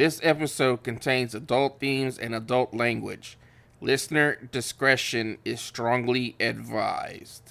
This episode contains adult themes and adult language. Listener discretion is strongly advised.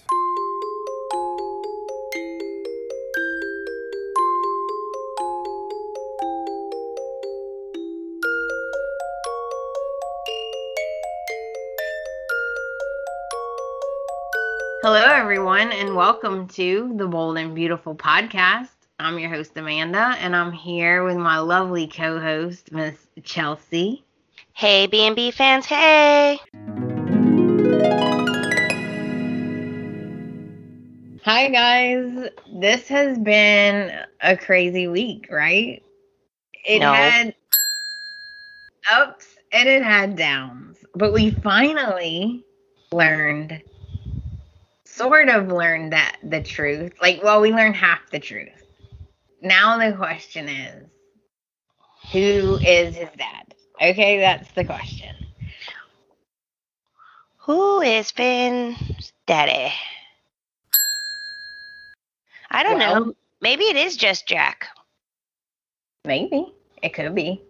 Hello, everyone, and welcome to the Bold and Beautiful podcast. I'm your host, Amanda, and I'm here with my lovely co host, Miss Chelsea. Hey, B&B fans, hey! Hi, guys. This has been a crazy week, right? It No. had ups and it had downs, but we finally learned, sort of learned that the truth. Like, well, we learned half the truth. Now the question is, who is his dad? Okay, that's the question. Who is Finn's daddy? I don't Well- know. Maybe it is just Jack. Maybe. It could be.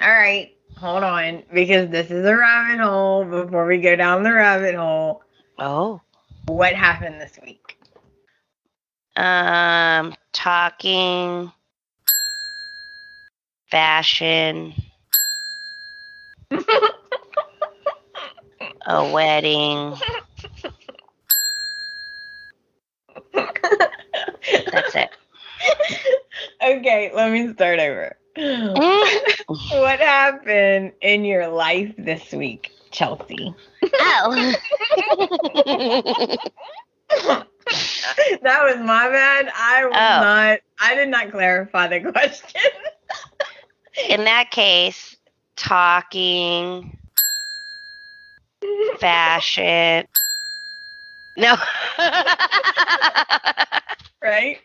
All right. Hold on. Because this is a rabbit hole. Before we go down the rabbit hole, Oh. what happened this week? Um, talking, fashion, a wedding. That's it. okay, let me start over. what happened in your life this week, Chelsea? Oh. that was my bad. I was Oh. not I did not clarify the question. In that case, talking, fashion. No. right?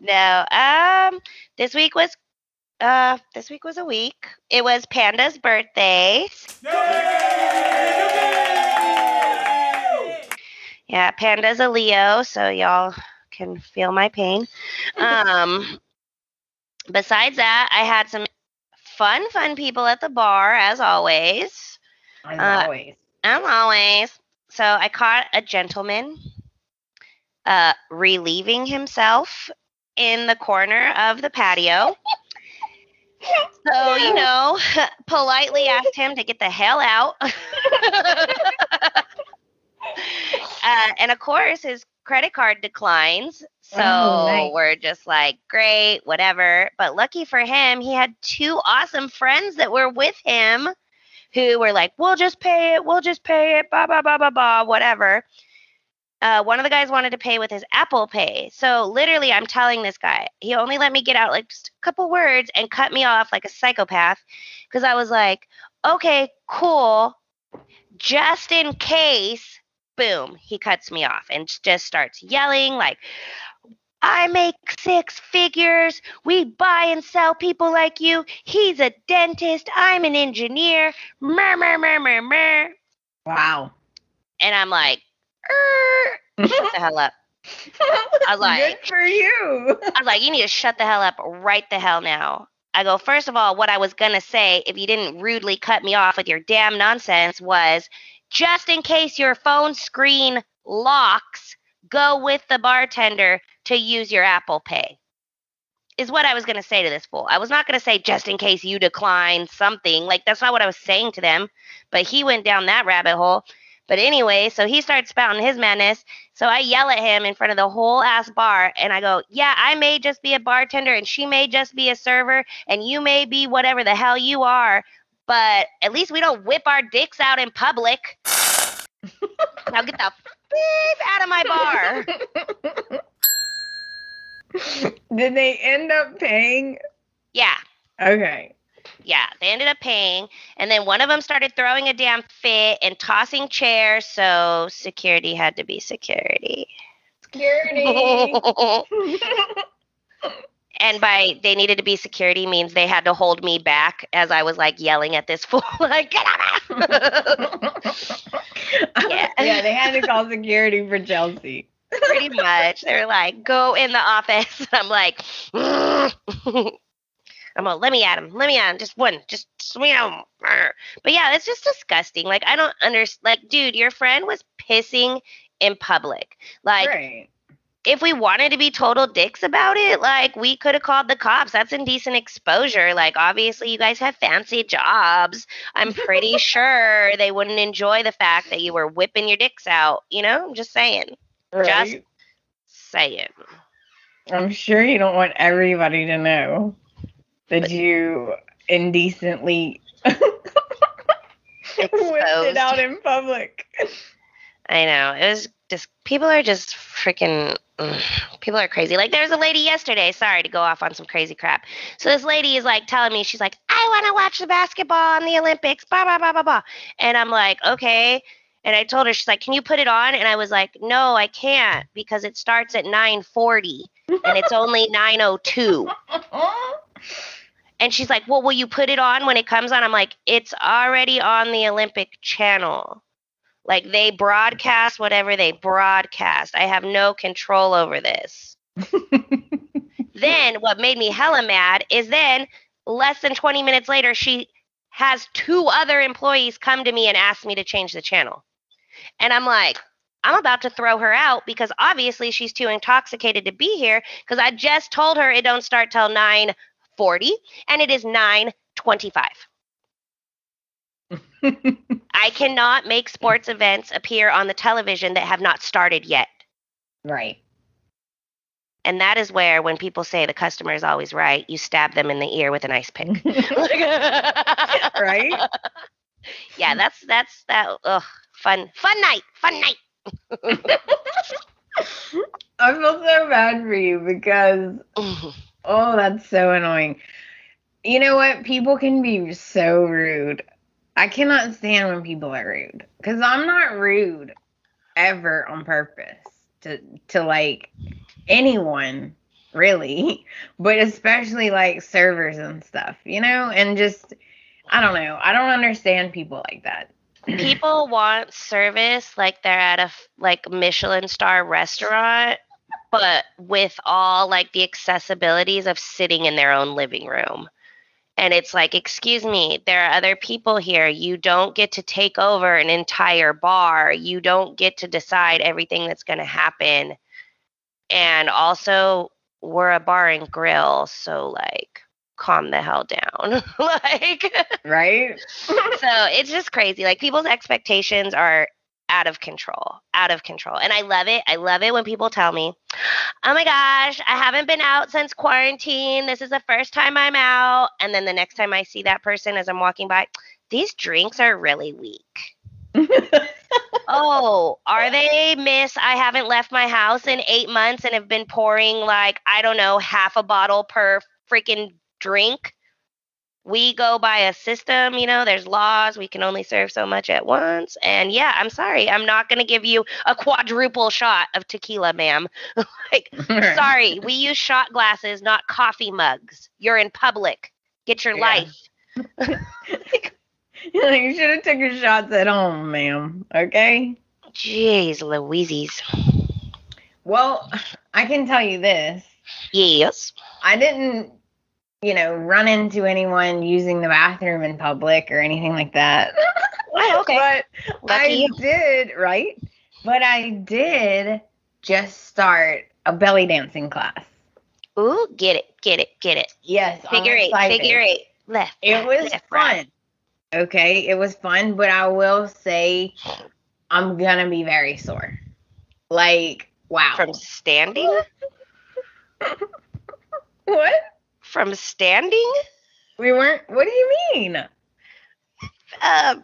no. Um this week was uh this week was a week. It was Panda's birthday. Yeah, Panda's a Leo, so y'all can feel my pain. Um besides that, I had some fun fun people at the bar as always. As Uh, always. As always. So I caught a gentleman uh, relieving himself in the corner of the patio. So, you know, politely asked him to get the hell out. Uh, and of course, his credit card declines. So Oh, nice. we're just like, great, whatever. But lucky for him, he had two awesome friends that were with him who were like, we'll just pay it, we'll just pay it, blah, blah, blah, blah, blah, whatever. Uh, one of the guys wanted to pay with his Apple Pay. So literally, I'm telling this guy, he only let me get out like just a couple words and cut me off like a psychopath because I was like, okay, cool. Just in case, boom, he cuts me off and just starts yelling like, I make six figures. We buy and sell people like you. He's a dentist. I'm an engineer. Mer, mer, mer, mer, mer. Wow. And I'm like, "Er, shut the hell up. I was like- Good for you. I was like, you need to shut the hell up right the hell now. I go, first of all, what I was going to say, if you didn't rudely cut me off with your damn nonsense, was just in case your phone screen locks, go with the bartender to use your Apple Pay. Is what I was going to say to this fool. I was not going to say just in case you decline something. Like, that's not what I was saying to them. But he went down that rabbit hole. But anyway, so he starts spouting his madness. So I yell at him in front of the whole ass bar and I go, Yeah, I may just be a bartender and she may just be a server and you may be whatever the hell you are, but at least we don't whip our dicks out in public. now get the beep out of my bar. Did they end up paying? Yeah. Okay. Yeah, they ended up paying, and then one of them started throwing a damn fit and tossing chairs, so security had to be security. Security. and by they needed to be security means they had to hold me back as I was like yelling at this fool, like get out! Yeah. yeah, they had to call security for Chelsea. Pretty much, they're like, go in the office. And I'm like, mm. I'm all, let me at him, let me at him, just one, just swing him. But yeah, it's just disgusting. Like I don't understand. Like, dude, your friend was pissing in public. Like, right. If we wanted to be total dicks about it, like we could have called the cops. That's indecent exposure. Like obviously you guys have fancy jobs. I'm pretty sure they wouldn't enjoy the fact that you were whipping your dicks out. You know, I'm just saying. Just saying. I'm sure you don't want everybody to know that you indecently whipped it out in public. I know. It was just people are just freaking people are crazy. Like there was a lady yesterday, sorry to go off on some crazy crap. So this lady is like telling me she's like, "I want to watch the basketball on the Olympics." Blah blah blah blah blah. And I'm like, "Okay." And I told her she's like, "Can you put it on?" And I was like, "No, I can't because it starts at 9:40 and it's only 9:02." And she's like, "Well, will you put it on when it comes on?" I'm like, "It's already on the Olympic channel." Like they broadcast whatever they broadcast. I have no control over this. then what made me hella mad is then less than 20 minutes later she has two other employees come to me and ask me to change the channel. And I'm like, I'm about to throw her out because obviously she's too intoxicated to be here because I just told her it don't start till 9:40 and it is 9:25. I cannot make sports events appear on the television that have not started yet. right. And that is where, when people say the customer is always right, you stab them in the ear with an ice pick. right? Yeah, that's that's that. Ugh, fun, fun night, fun night. I feel so bad for you because oh, that's so annoying. You know what? People can be so rude. I cannot stand when people are rude because I'm not rude ever on purpose to to like anyone really, but especially like servers and stuff, you know, and just I don't know. I don't understand people like that. People want service like they're at a like Michelin star restaurant, but with all like the accessibilities of sitting in their own living room. And it's like, excuse me, there are other people here. You don't get to take over an entire bar. You don't get to decide everything that's going to happen. And also, we're a bar and grill. So, like, calm the hell down. like, Right? so it's just crazy. Like, people's expectations are out of control, out of control. And I love it. I love it when people tell me, oh my gosh, I haven't been out since quarantine. This is the first time I'm out. And then the next time I see that person as I'm walking by, these drinks are really weak. Oh, are they, miss? I haven't left my house in eight months and have been pouring like, I don't know, half a bottle per freaking drink. We go by a system, you know, there's laws. We can only serve so much at once. And yeah, I'm sorry. I'm not going to give you a quadruple shot of tequila, ma'am. like, sorry. We use shot glasses, not coffee mugs. You're in public. Get your Yeah. life. you should have took your shots at home, ma'am. Okay. Jeez, Louises. Well, I can tell you this. Yes. I didn't, you know, run into anyone using the bathroom in public or anything like that. Oh, okay. But Lucky I did, right? But I did just start a belly dancing class. Ooh, get it, get it, get it. Yes, Figure eight, figure eight. Left. It right, was left, right. fun. Okay, it was fun, but I will say I'm gonna be very sore. Like, wow. From standing? From standing? We weren't. What do you mean? Uh,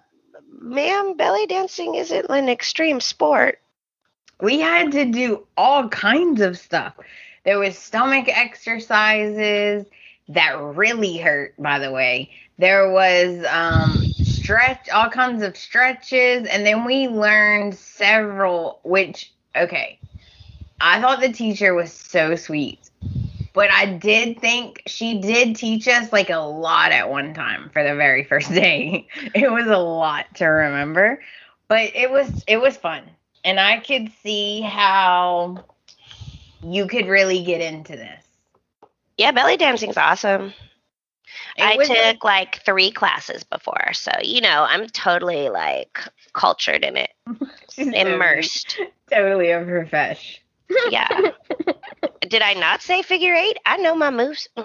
ma'am, belly dancing isn't an extreme sport. We had to do all kinds of stuff. There was stomach exercises that really hurt, by the way. There was um stretch all kinds of stretches and then we learned several which okay. I thought the teacher was so sweet. But I did think she did teach us like a lot at one time for the very first day. It was a lot to remember, but it was it was fun. And I could see how you could really get into this. Yeah, belly dancing's awesome. It I took like- like three classes before, so you know I'm totally like cultured in it, she's totally- immersed. Totally a profesh. Yeah. Did I not say figure eight? I know my moves.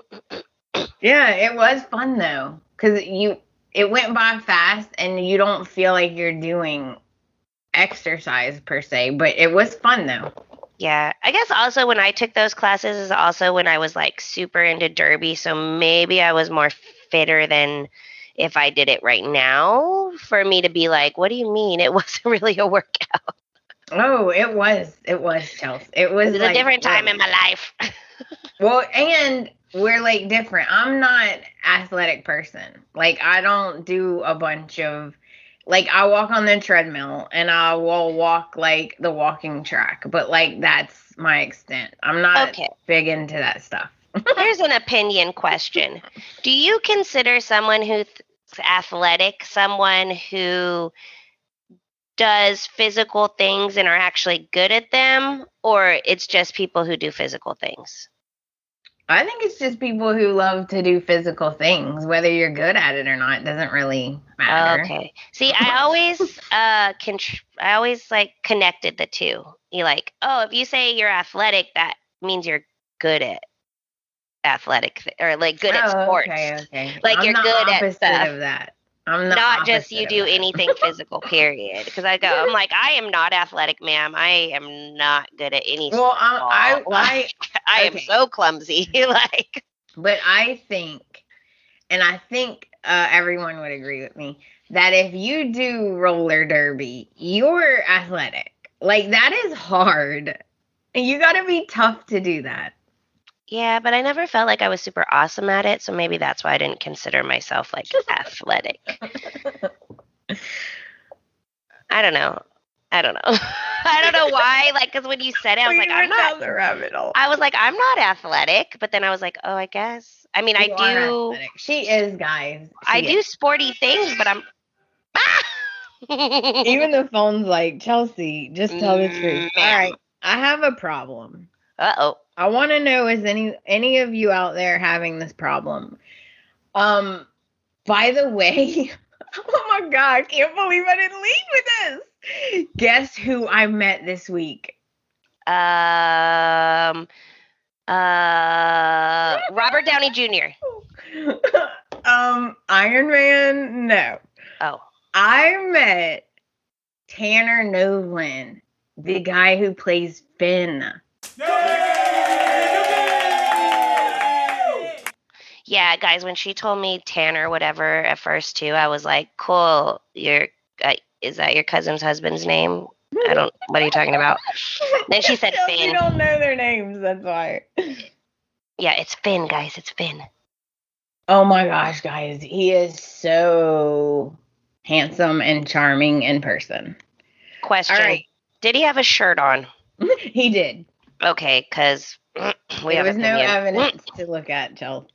Yeah, it was fun though, because you it went by fast and you don't feel like you're doing exercise per se, but it was fun though. Yeah, I guess also when I took those classes is also when I was like super into derby, so maybe I was more fitter than if I did it right now. For me to be like, what do you mean? It wasn't really a workout. Oh, it was. It was Chelsea. It was, It was a different time in my life. Well, and we're like different. I'm not athletic person. Like I don't do a bunch of like I walk on the treadmill and I will walk like the walking track, but like that's my extent. I'm not Okay. big into that stuff. Here's an opinion question. Do you consider someone who's athletic someone who does physical things and are actually good at them, or it's just people who do physical things? I think it's just people who love to do physical things, whether you're good at it or not, doesn't really matter. Okay. See, I always uh contr- I always like connected the two. You like, oh, if you say you're athletic, that means you're good at athletic th- or like good at Oh, sports. Okay, okay. Like, I'm you're good at stuff. of that. I'm the not just you do anything physical period because i go i'm like i am not athletic ma'am i am not good at any Well, um, I, sport. I, i am so clumsy like but I think, and I think uh, everyone would agree with me that if you do roller derby, you're athletic. Like that is hard. And You got to be tough to do that. Yeah but i never felt like i was super awesome at it so maybe that's why i didn't consider myself like athletic i don't know i don't know i don't know why like because when you said it i was like i'm not the rabbit hole. i was like i'm not athletic but then i was like oh i guess i mean You i do athletic. She is, guys. i She do sporty things but i'm Even the phone's like Chelsea. Just tell the Mm, truth. ma'am. All right, I have a problem. uh-oh I want to know is any any of you out there having this problem? Um, by the way, oh my god, I can't believe I didn't lead with this. Guess who I met this week? Um, uh, Robert Downey Jr. um, Iron Man. No, Oh, I met Tanner Novlan, the guy who plays Finn. Yeah, guys. When she told me Tanner, whatever, at first too, I was like, "Cool, your uh, is that your cousin's husband's name?" I don't. What are you talking about? Then she said Chelsea Finn. don't know their names. That's why. Yeah, it's Finn, guys. It's Finn. Oh my gosh, guys, he is so handsome and charming in person. Question: All right, Did he have a shirt on? he did. Okay, because we there have was no opinion. evidence to look at, Chelsea.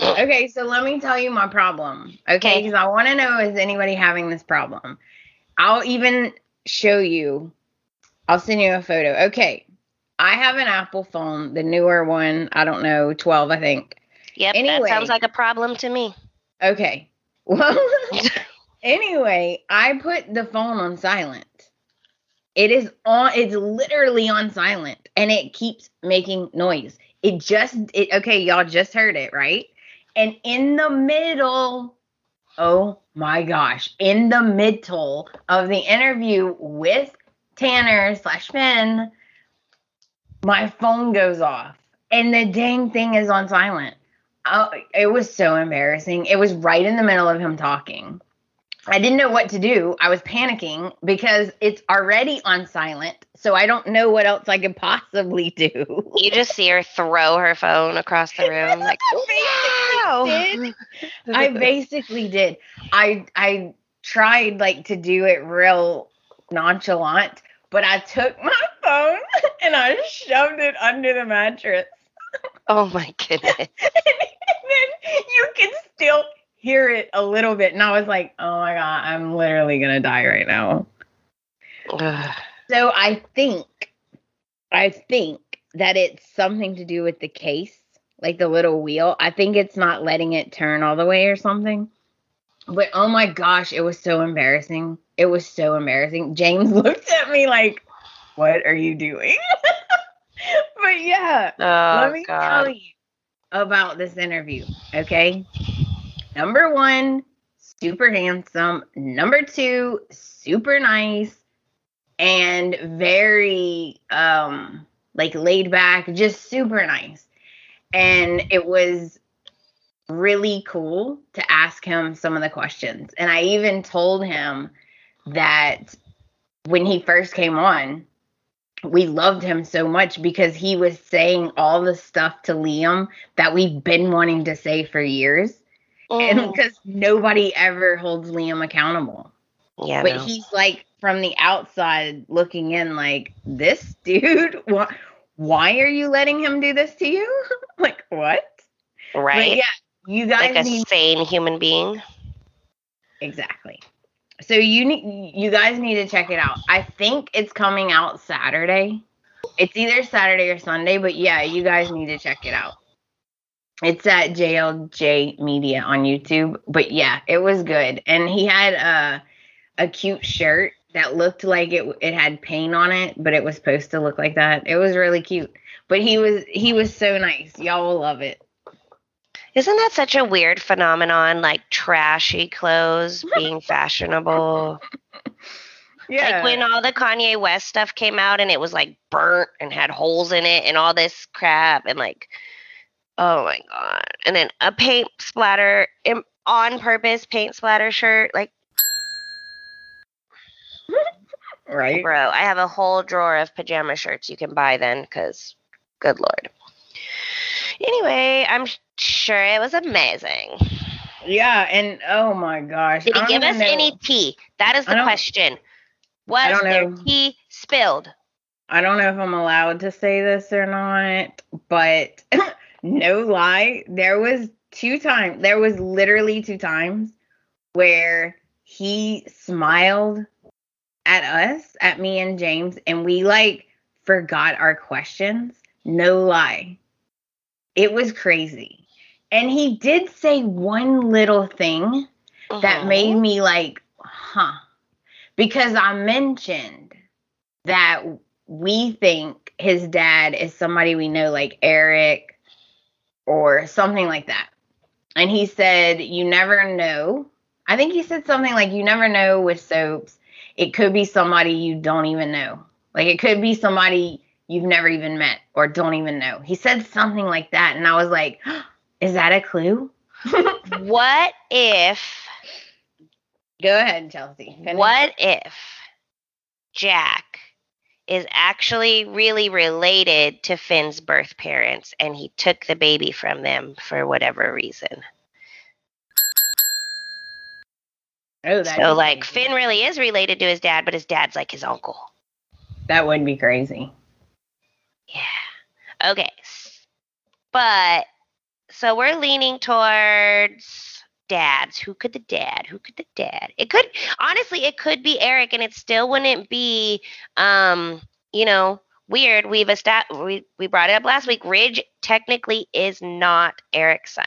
Okay, so let me tell you my problem. Okay, because I want to know is anybody having this problem? I'll even show you. I'll send you a photo. Okay, I have an Apple phone, the newer one. I don't know, twelve, I think. Yep, Anyway. that sounds like a problem to me. Okay. Well, anyway, I put the phone on silent. It is on it's literally on silent and it keeps making noise. It just it okay, y'all just heard it, right? And in the middle, oh my gosh, in the middle of the interview with Tanner slash Finn, my phone goes off and the dang thing is on silent. Oh, it was so embarrassing. It was right in the middle of him talking. I didn't know what to do. I was panicking because it's already on silent. So I don't know what else I could possibly do. You just see her throw her phone across the room, like, oh, I basically did. I basically did. I I tried like to do it real nonchalant, but I took my phone and I shoved it under the mattress. oh my goodness. and then you can still hear it a little bit. And I was like, oh my God, I'm literally to die right now. So I think, I think that it's something to do with the case. like the little wheel. I think it's not letting it turn all the way or something. But oh my gosh, it was so embarrassing. It was so embarrassing. James looked at me like, "What are you doing?" but yeah, Oh let me God. tell you about this interview, okay? Number one, super handsome. Number two, super nice and very um like laid back, just super nice. And it was really cool to ask him some of the questions. And I even told him that when he first came on, we loved him so much because he was saying all the stuff to Liam that we've been wanting to say for years. And Mm, because nobody ever holds Liam accountable. yeah, but no. he's like from the outside looking in, like, this dude, why, why are you letting him do this to you? like, what? But right? yeah, you guys like a need sane human being. Exactly. So you need you guys need to check it out. I think it's coming out Saturday. It's either Saturday or Sunday, but yeah, you guys need to check it out. It's at JLJ Media on YouTube. But yeah, it was good. And he had a a cute shirt that looked like it it had paint on it, but it was supposed to look like that. It was really cute. But he was he was so nice. Y'all will love it. Isn't that such a weird phenomenon? Like trashy clothes being fashionable. Yeah. Like when all the Kanye West stuff came out and it was like burnt and had holes in it and all this crap and like, oh my god! And then a paint splatter on purpose paint splatter shirt. Like, right. bro, I have a whole drawer of pajama shirts you can buy then because, good lord. Anyway, I'm sure it was amazing. Yeah, and oh my gosh. Did he give us know- any tea? That is the question. Was there tea spilled? I don't know if I'm allowed to say this or not, but no lie, there was two times, there was literally two times where he smiled at us, at me and James, and we like forgot our questions. No lie. It was crazy. And he did say one little thing that Mhm. made me like, huh. Because I mentioned that we think his dad is somebody we know, like Eric or something like that. And he said, You never know. I think he said something like, You never know with soaps. It could be somebody you don't even know. Like it could be somebody you've never even met or don't even know. He said something like that. And I was like, Is that a clue? What if Go ahead, Chelsea. Finish. What if Jack is actually really related to Finn's birth parents and he took the baby from them for whatever reason? Oh, So, like, Finn really is related to his dad, but his dad's like his uncle. that would be crazy. Yeah. Okay. But, so we're leaning towards dads. Who could the dad? Who could the dad? It could, honestly, it could be Eric and it still wouldn't be, um, you know, weird. We've established, we, we brought it up last week. Ridge technically is not Eric's son.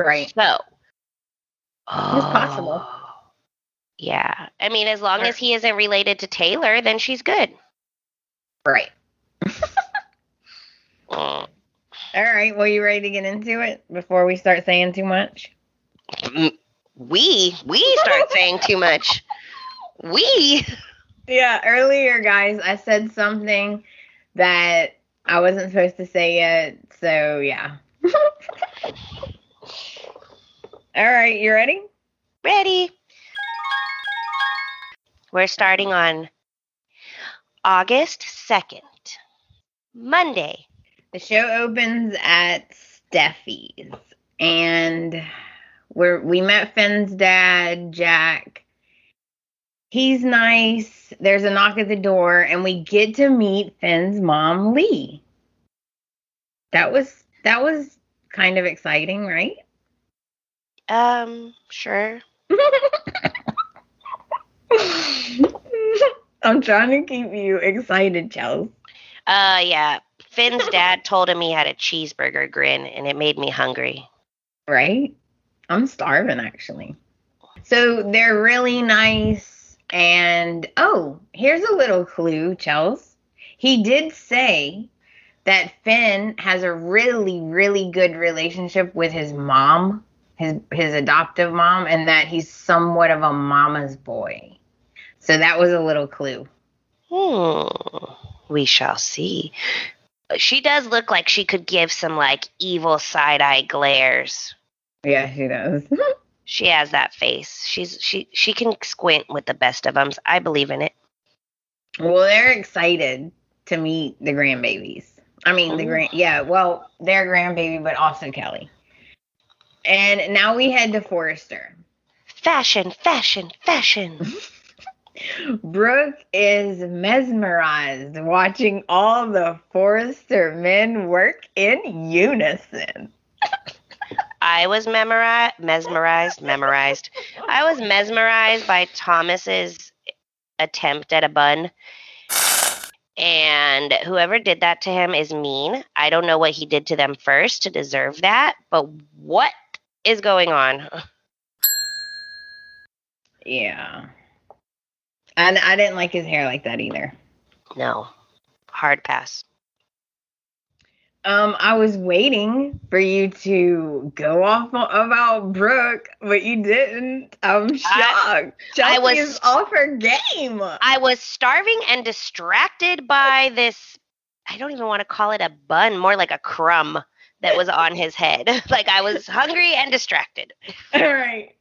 Right. So, It's possible. Oh, Yeah. I mean, as long as he isn't related to Taylor, then she's good. Right. Mm. All right. Well, you ready to get into it before we start saying too much? We we start saying too much. We Yeah. Earlier, guys, I said something that I wasn't supposed to say yet. So, yeah. All right. You ready? ready. We're starting on August 2nd. Monday. The show opens at Steffy's, and we're we met Finn's dad, Jack. He's nice. There's a knock at the door, and we get to meet Finn's mom, Li. That was that was kind of exciting, right? Um, sure. I'm trying to keep you excited, Chels. Uh yeah. Finn's dad told him he had a cheeseburger grin, and it made me hungry. Right? I'm starving actually. So they're really nice. And oh, here's a little clue, Chels. He did say that Finn has a really, really good relationship with his mom, his his adoptive mom, and that he's somewhat of a mama's boy. So that was a little clue. Hmm. We shall see. She does look like she could give some like evil side eye glares. Yeah, she does. She has that face. She's she she can squint with the best of them. I believe in it. well, they're excited to meet the grandbabies. I mean, the grand, oh. yeah, well, their grandbaby, but also Kelly. And now we head to Forrester. Fashion, fashion, fashion. Brooke is mesmerized watching all the Forrester men work in unison. I was memorized, mesmerized, memorized. I was mesmerized by Thomas's attempt at a bun. And whoever did that to him is mean. I don't know what he did to them first to deserve that, but what is going on? Yeah. And I didn't like his hair like that either. No. Hard pass. Um, I was waiting for you to go off about Brooke, but you didn't. I'm shocked. Chelsea I was- is off her game. I was starving and distracted by this. I don't even want to call it a bun, more like a crumb that was on his head. like I was hungry and distracted. All right.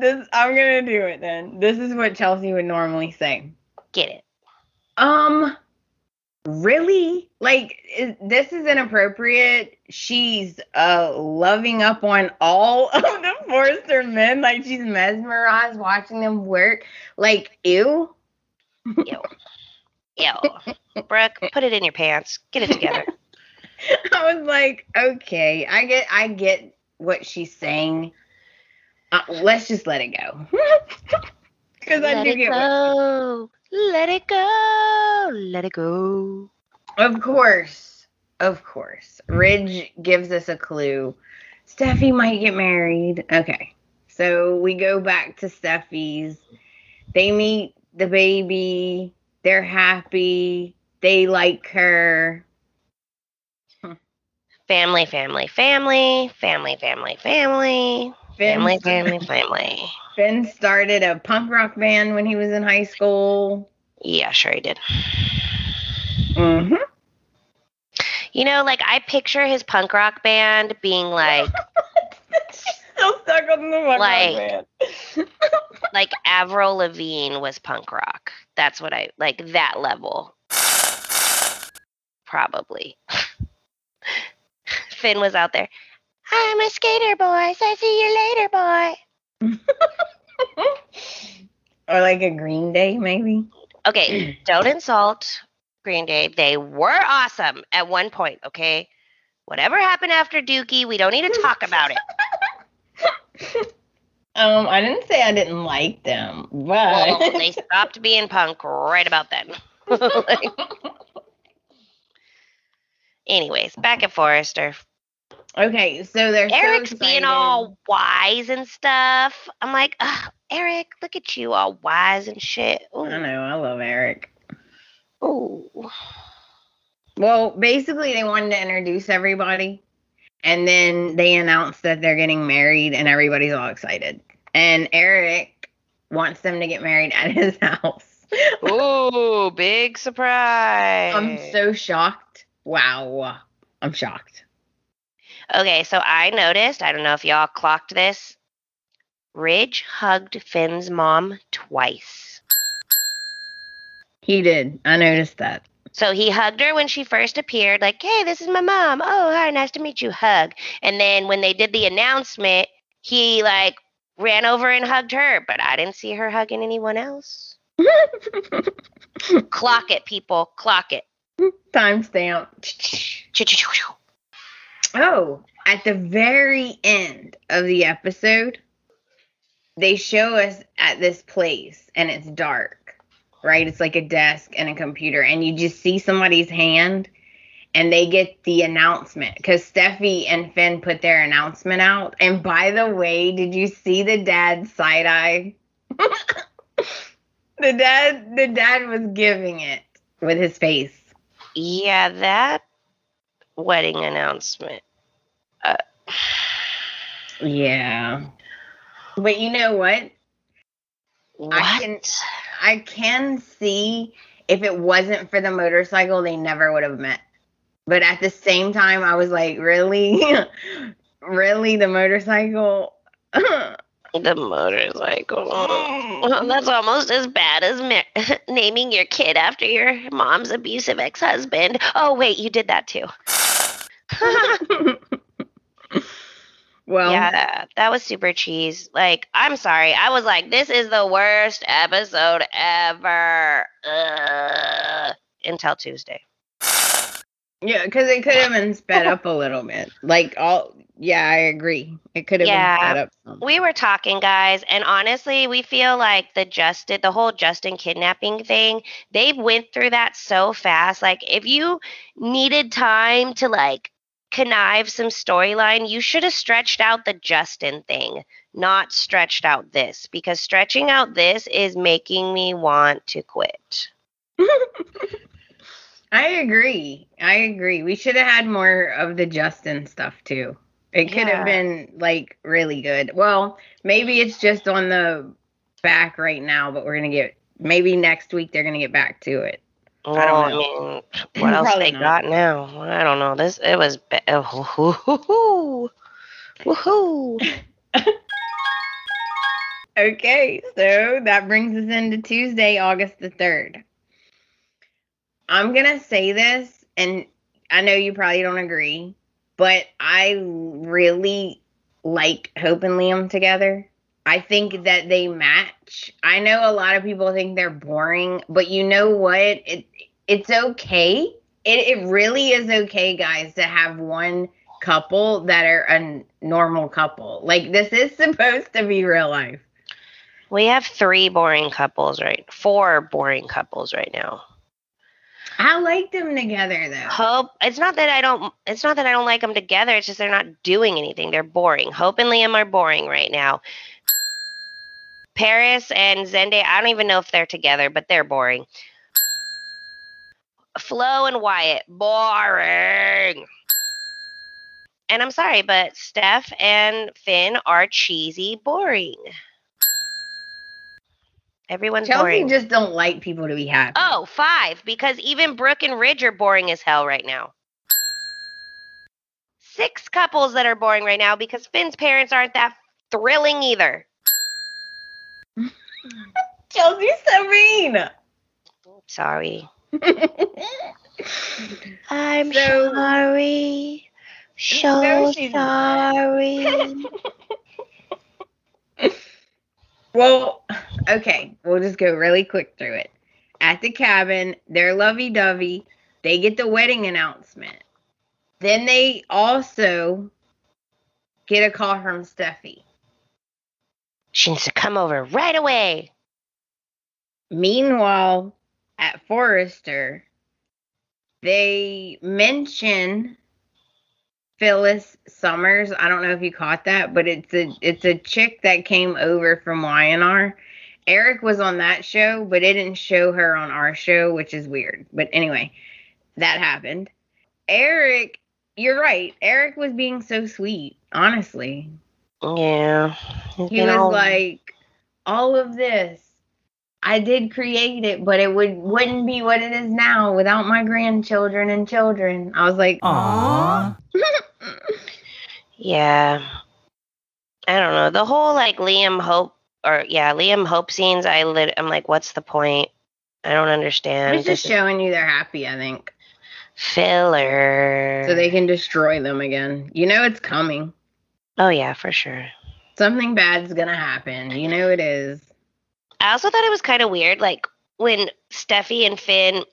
This I'm gonna do it then. This is what Chelsea would normally say. Get it? Um, really? Like this is inappropriate. She's uh loving up on all of the Forrester men. Like she's mesmerized watching them work. Like ew. Ew. Ew. Brooke, put it in your pants. Get it together. I was like, okay, I get, I get what she's saying. Uh, let's just let it go. Because I do get what go. Let it go. Let it go. Of course, of course. Ridge gives us a clue. Steffy might get married. Okay. So we go back to Steffy's. They meet the baby. They're happy. They like her. Family, family, family, family, family, family, Finn, family, family, family. Finn started a punk rock band when he was in high school. Yeah, sure he did. hmm You know, like I picture his punk rock band being like Still stuck on the punk Like- rock band. like Avril Lavigne was punk rock. That's what I like that level. Probably. Finn was out there. I'm a skater boy, so see you later, boy. or like a Green Day, maybe. Okay, don't insult Green Day. They were awesome at one point, okay? Whatever happened after Dookie, we don't need to talk about it. Um, I didn't say I didn't like them, but Well, they stopped being punk right about then. Like, anyways, back at Forrester. Okay, so they're Eric's so being all wise and stuff. I'm like, Ugh, Eric, look at you all wise and shit. I know, I love Eric. Ooh. Ooh. Well, basically, they wanted to introduce everybody, and then they announced that they're getting married, and everybody's all excited. And Eric wants them to get married at his house. Ooh, big surprise. I'm so shocked. Wow, I'm shocked. Okay, so I noticed, I don't know if y'all clocked this. Ridge hugged Finn's mom twice. He did. I noticed that. So he hugged her when she first appeared, like, hey, this is my mom. Oh, hi, nice to meet you. Hug. And then when they did the announcement, he like ran over and hugged her, but I didn't see her hugging anyone else. Clock it, people. Clock it. Timestamp. Oh, at the very end of the episode, they show us at this place and it's dark, right? It's like a desk and a computer, and you just see somebody's hand, and they get the announcement because Steffy and Finn put their announcement out. And by the way, did you see the dad side eye? the dad, the dad was giving it with his face. Yeah, that wedding announcement. Yeah. But you know what? what? I can I can see if it wasn't for the motorcycle, they never would have met. But at the same time, I was like, really? really? The motorcycle? The motorcycle. Well, that's almost as bad as ma- naming your kid after your mom's abusive ex-husband. Oh wait, you did that too. Well, yeah, that was super cheese. Like, I'm sorry. I was like, this is the worst episode ever. Ugh. Until Tuesday. yeah, because it could have been sped up a little bit. Like, all, yeah, I agree. It could have Yeah. been sped up some. We were talking, guys, and honestly, we feel like the Justin, the whole Justin kidnapping thing, they went through that so fast. Like, if you needed time to like connive some storyline, you should have stretched out the Justin thing, not stretched out this, because stretching out this is making me want to quit. I agree. I agree. We should have had more of the Justin stuff too. It could Yeah. have been like really good. Well, maybe it's just on the back right now, but we're gonna get maybe next week they're gonna get back to it. Well, I I, don't oh, know. mean, what else they not. got now? I don't know. This it was. Be- oh, woohoo! Woohoo! Okay, so that brings us into Tuesday, August the 3rd. I'm going to say this, and I know you probably don't agree, but I really like Hope and Liam together. I think that they match. I know a lot of people think they're boring, but you know what? It it's okay. It it really is okay, guys, to have one couple that are a normal couple. Like this is supposed to be real life. We have three boring couples, right? Four boring couples right now. I like them together though. Hope. It's not that I don't. It's not that I don't like them together. It's just they're not doing anything. They're boring. Hope and Liam are boring right now. Paris and Zende, I don't even know if they're together, but they're boring. Flo and Wyatt, boring. And I'm sorry, but Steph and Finn are cheesy, boring. Everyone's Chelsea boring. just don't like people to be happy. Oh, five, because even Brooke and Ridge are boring as hell right now. Six couples that are boring right now because Finn's parents aren't that thrilling either. Chelsea's so mean. Sorry. I'm So- sorry. So No, sorry. well, okay, we'll just go really quick through it. At the cabin, they're lovey dovey. They get the wedding announcement. Then they also get a call from Steffy. She needs to come over right away. Meanwhile, at Forrester, they mention Phyllis Summers. I don't know if you caught that, but it's a it's a chick that came over from Y&R. Eric was on that show, but it didn't show her on our show, which is weird. But anyway, that happened. Eric, you're right. Eric was being so sweet, honestly. Yeah. He was like, all of this, I did create it, but it would wouldn't be what it is now without my grandchildren and children. I was like, Aww. Yeah. I don't know. The whole like Liam Hope or yeah, Liam Hope scenes, I lit I'm like, what's the point? I don't understand. it's just This is showing you they're happy. I think filler. so they can destroy them again. You know it's coming. Oh yeah, for sure. Something bad's gonna happen. You know it is. I also thought it was kind of weird, like when Steffy and Finn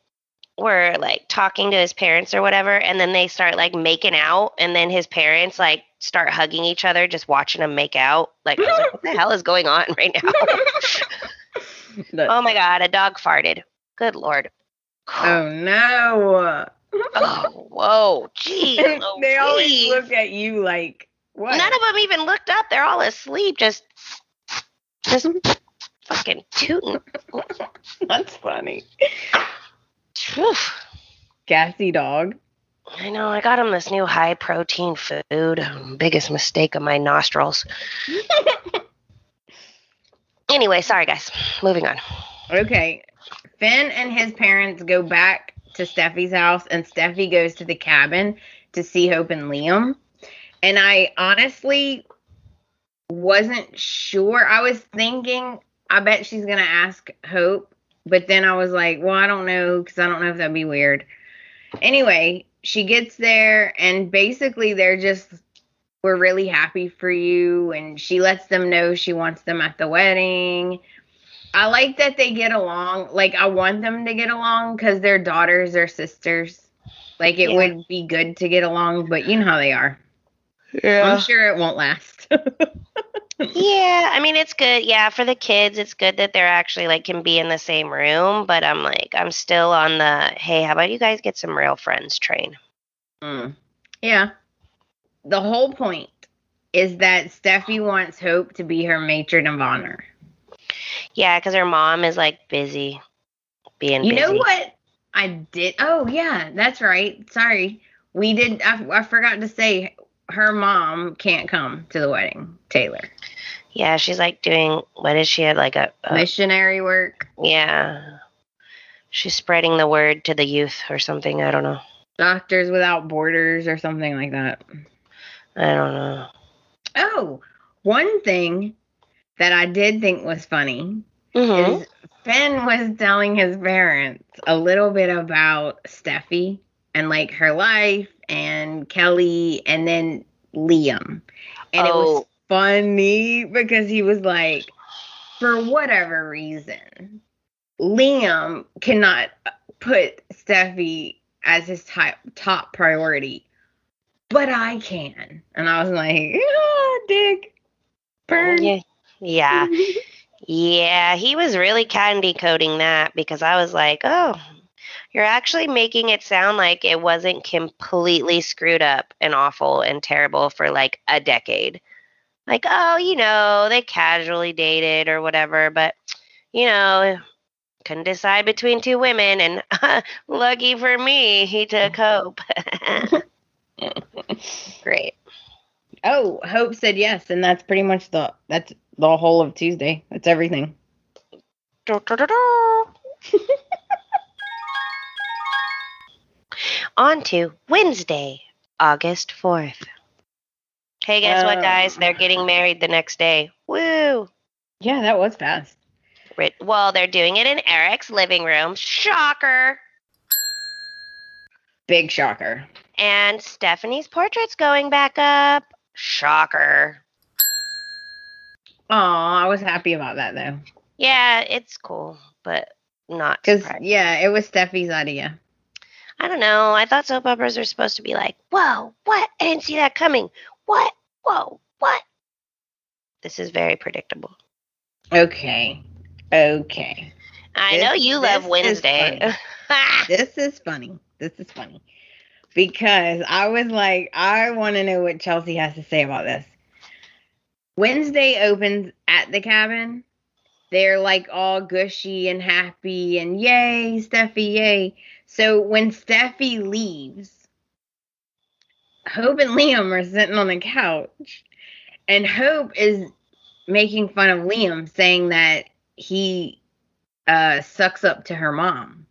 were like talking to his parents or whatever, and then they start like making out, and then his parents like start hugging each other, just watching them make out. Like, I was like, what the hell is going on right now? The- oh my god, a dog farted. Good lord. oh no. Oh, whoa, geez. Oh, they always geez. look at you like, what? None of them even looked up. They're all asleep, just, just fucking tooting. That's funny. Phew. Gassy dog. I know. I got him this new high protein food. Biggest mistake of my nostrils. Anyway, sorry guys. Moving on. Okay. Finn and his parents go back to Steffy's house, and Steffy goes to the cabin to see Hope and Liam. And I honestly wasn't sure. I was thinking, I bet she's going to ask Hope. But then I was like, well, I don't know because I don't know if that'd be weird. Anyway, she gets there, and basically they're just, we're really happy for you. And she lets them know she wants them at the wedding. I like that they get along. Like I want them to get along because they're daughters or sisters. Like it Yeah. would be good to get along, but you know how they are. I'm sure it won't last. Yeah, I mean it's good. Yeah, for the kids, it's good that they're actually like can be in the same room. But I'm like, I'm still on the hey, how about you guys get some real friends train? Mm. Yeah. The whole point is that Steffy wants Hope to be her matron of honor. Yeah, because her mom is like busy being You busy. know what I did? Oh yeah, that's right. Sorry, we did. I, I forgot to say her mom can't come to the wedding. Taylor, Yeah, she's like doing what is she like a, a missionary work. yeah. She's spreading the word to the youth or something. I don't know. Doctors Without Borders or something like that. I don't know. Oh, one thing that I did think was funny hmm is Finn was telling his parents a little bit about Steffy and like her life and Kelly and then Liam. And it was Oh. funny because he was like, for whatever reason, Liam cannot put Steffy as his top, top priority, but I can. And I was like, ah, dick. Burn. Yeah. Yeah. Yeah, he was really candy coating that because I was like, oh, you're actually making it sound like it wasn't completely screwed up and awful and terrible for like a decade. Like, oh, you know, they casually dated or whatever, but, you know, couldn't decide between two women. And lucky for me, he took Hope. Great. Oh, Hope said yes, and that's pretty much the that's the whole of Tuesday. That's everything. On to Wednesday, August 4th. Hey, guess what, Oh. guys? They're getting married the next day. Woo! Yeah, that was fast. Well, they're doing it in Eric's living room. Shocker! Big shocker. And Stephanie's portrait's going back up. Shocker. Oh, I was happy about that though, Yeah, it's cool, but not because yeah, it was Steffy's idea. I don't know. I thought soap operas are supposed to be like, whoa, what? I didn't see that coming. What? Whoa, what? This is very predictable. Okay, okay. I This- know you love this is Wednesday. This is funny. This is funny because I was like, I want to know what Chelsea has to say about this. Wednesday opens at the cabin. They're like all gushy and happy and yay, Steffy, yay. So when Steffy leaves, Hope and Liam are sitting on the couch, and Hope is making fun of Liam, saying that he uh, sucks up to her mom.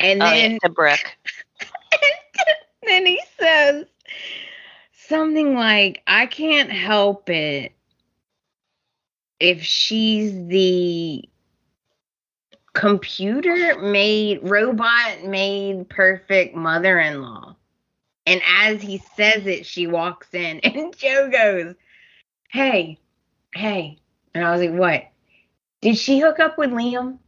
And oh, then yeah, to Brooke. then he says something like, I can't help it if she's the computer made, robot made perfect mother in law. And as he says it, she walks in, and Joe goes, Hey, hey. And I was like, What? Did she hook up with Liam?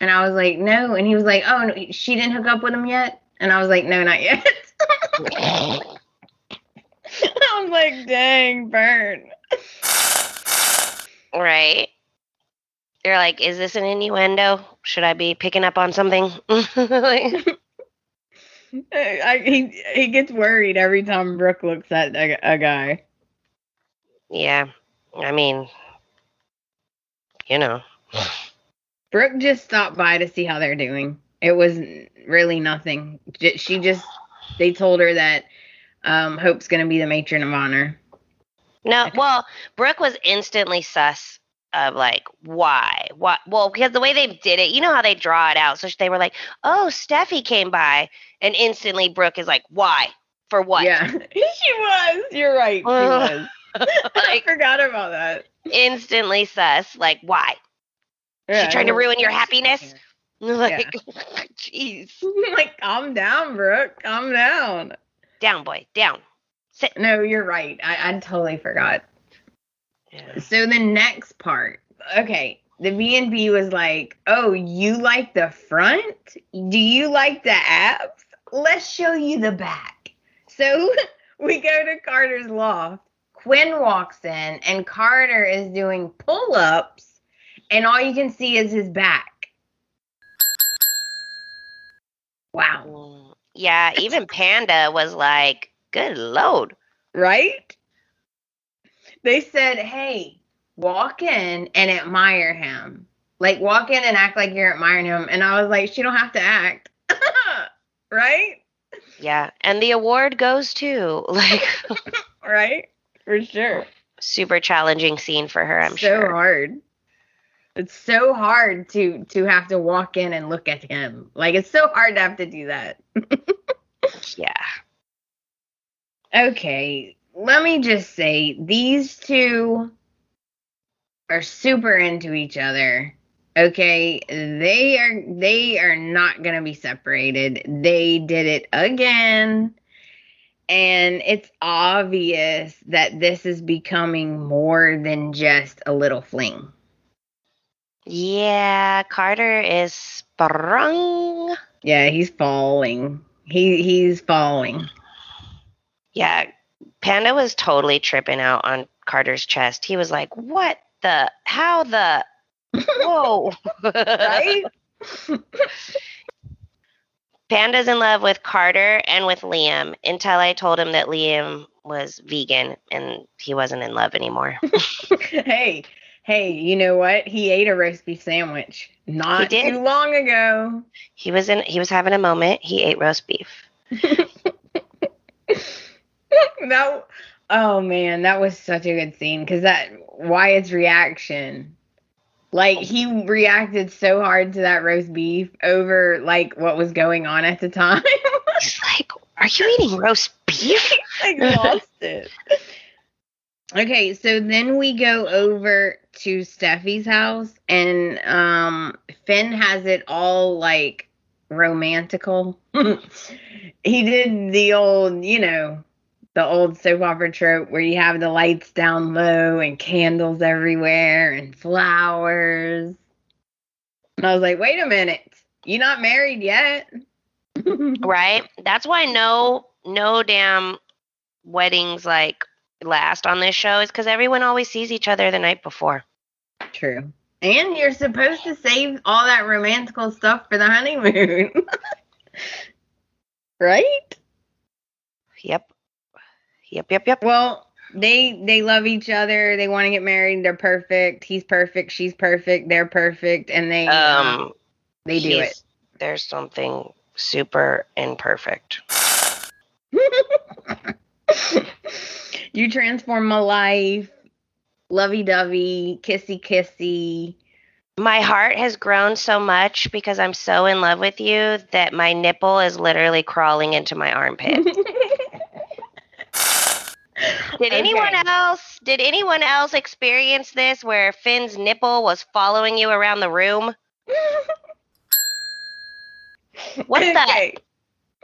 And I was like, No. And he was like, Oh, no, she didn't hook up with him yet? And I was like, No, not yet. I was like, Dang, burn. right. You're like, is this an innuendo? Should I be picking up on something? Like, I, he he gets worried every time Brooke looks at a, a guy. Yeah. I mean, you know. Brooke just stopped by to see how they're doing. It was really nothing. She just they told her that um, Hope's gonna be the matron of honor. No, well, Brooke was instantly sus of like, why? Why? Well, because the way they did it, you know how they draw it out. So they were like, oh, Steffy came by. And instantly Brooke is like, why? For what? Yeah, she was. You're right. She was. I forgot about that. Instantly sus. Like, why? Yeah, trying to ruin your happiness? Like, jeez. like, calm down, Brooke. Calm down. Down, boy. Down. Sit. No, you're right. I, I totally forgot. Yeah. So the next part, okay, the B and B was like, "Oh, you like the front? Do you like the abs? Let's show you the back." So we go to Carter's loft. Quinn walks in, and Carter is doing pull-ups, and all you can see is his back. Wow, Yeah, even Panda was like, good load." right? They said, "Hey, walk in and admire him. Like walk in and act like you're admiring him." And I was like, "She don't have to act." right? Yeah. And the award goes to like Right? For sure. super challenging scene for her, I'm so sure. So hard. It's so hard to to have to walk in and look at him. Like it's so hard to have to do that. Yeah. Okay, let me just say these two are super into each other. Okay, they are they are not going to be separated. They did it again. And it's obvious that this is becoming more than just a little fling. Yeah, Carter is sprung. Yeah, he's falling. He he's falling. Yeah, Panda was totally tripping out on Carter's chest. He was like, "What the? How the? Whoa!" Right? Panda's in love with Carter and with Liam until I told him that Liam was vegan and he wasn't in love anymore. hey, hey, you know what? He ate a roast beef sandwich not too long ago. he was in. He was having a moment. He ate roast beef. that oh man, that was such a good scene because that Wyatt's reaction. Like he reacted so hard to that roast beef over like what was going on at the time. He's like, "Are you eating roast beef?" like lost it. Okay, so then we go over to Steffy's house and um Finn has it all like romantical. he did the old, you know, the old soap opera trope where you have the lights down low and candles everywhere and flowers. And I was like, wait a minute, you're not married yet? right? That's why no no damn weddings like last on this show is because everyone always sees each other the night before. True. And you're supposed to save all that romantical stuff for the honeymoon. right? Yep. Yep, yep, yep. Well, they they love each other. They want to get married. They're perfect. He's perfect. She's perfect. They're perfect, and they um, Um they do it. There's something super imperfect. you transform my life. Lovey dovey, kissy kissy. My heart has grown so much because I'm so in love with you that my nipple is literally crawling into my armpit. Did anyone else did anyone else experience this where Finn's nipple was following you around the room? What's that?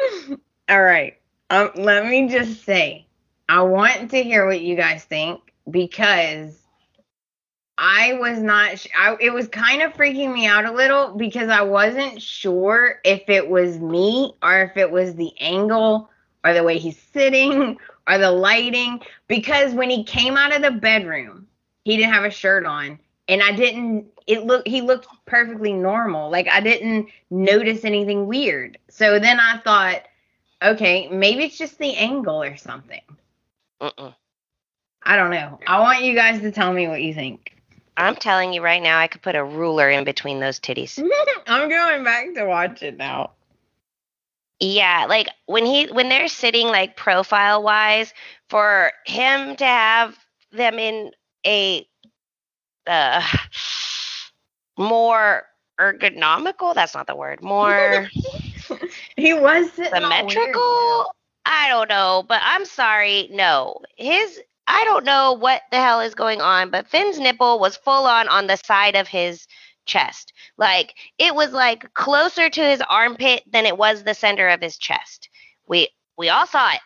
Okay. All right. Um, let me just say, I want to hear what you guys think because I was not. Sh- I, it was kind of freaking me out a little because I wasn't sure if it was me or if it was the angle or the way he's sitting or the lighting. Because when he came out of the bedroom, he didn't have a shirt on, and I didn't. It looked. He looked perfectly normal. Like I didn't notice anything weird. So then I thought, Okay, maybe it's just the angle or something. Mm-mm. I don't know. I want you guys to tell me what you think. I'm telling you right now, I could put a ruler in between those titties. I'm going back to watch it now. Yeah, like when he when they're sitting like profile wise, for him to have them in a uh more ergonomical, that's not the word. More he was sitting all weird. symmetrical. I don't know, but I'm sorry. No, his I don't know what the hell is going on, but Finn's nipple was full on on the side of his chest. Like it was like closer to his armpit than it was the center of his chest. We we all saw it.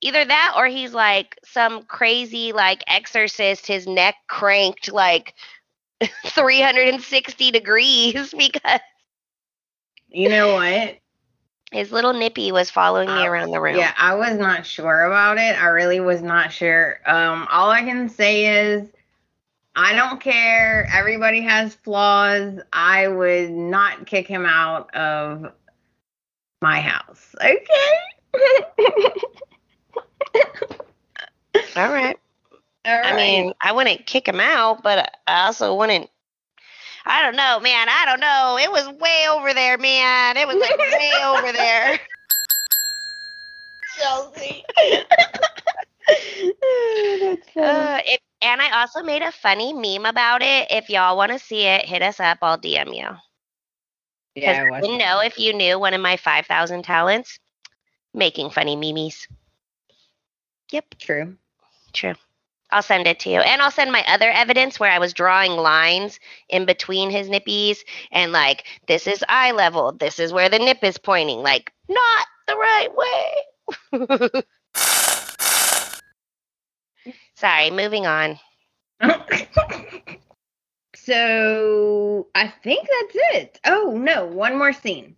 Either that or he's like some crazy like exorcist, his neck cranked like 360 degrees because You know what? his little nippy was following me around the room. Yeah, I was not sure about it. I really was not sure. Um, all I can say is I don't care. Everybody has flaws. I would not kick him out of my house. Okay. All right. All I mean, I wouldn't kick him out, but I also wouldn't. I don't know, man. I don't know. It was way over there, man. It was like way over there. Chelsea. Uh, it, and I also made a funny meme about it. If y'all want to see it, hit us up. I'll DM you. Yeah, I didn't know if you knew one of my 5,000 talents making funny memes. Yep, True. true. I'll send it to you. And I'll send my other evidence where I was drawing lines in between his nippies and like, this is eye level. This is where the nip is pointing. Like, not the right way. Sorry, moving on. so I think that's it. Oh no, one more scene.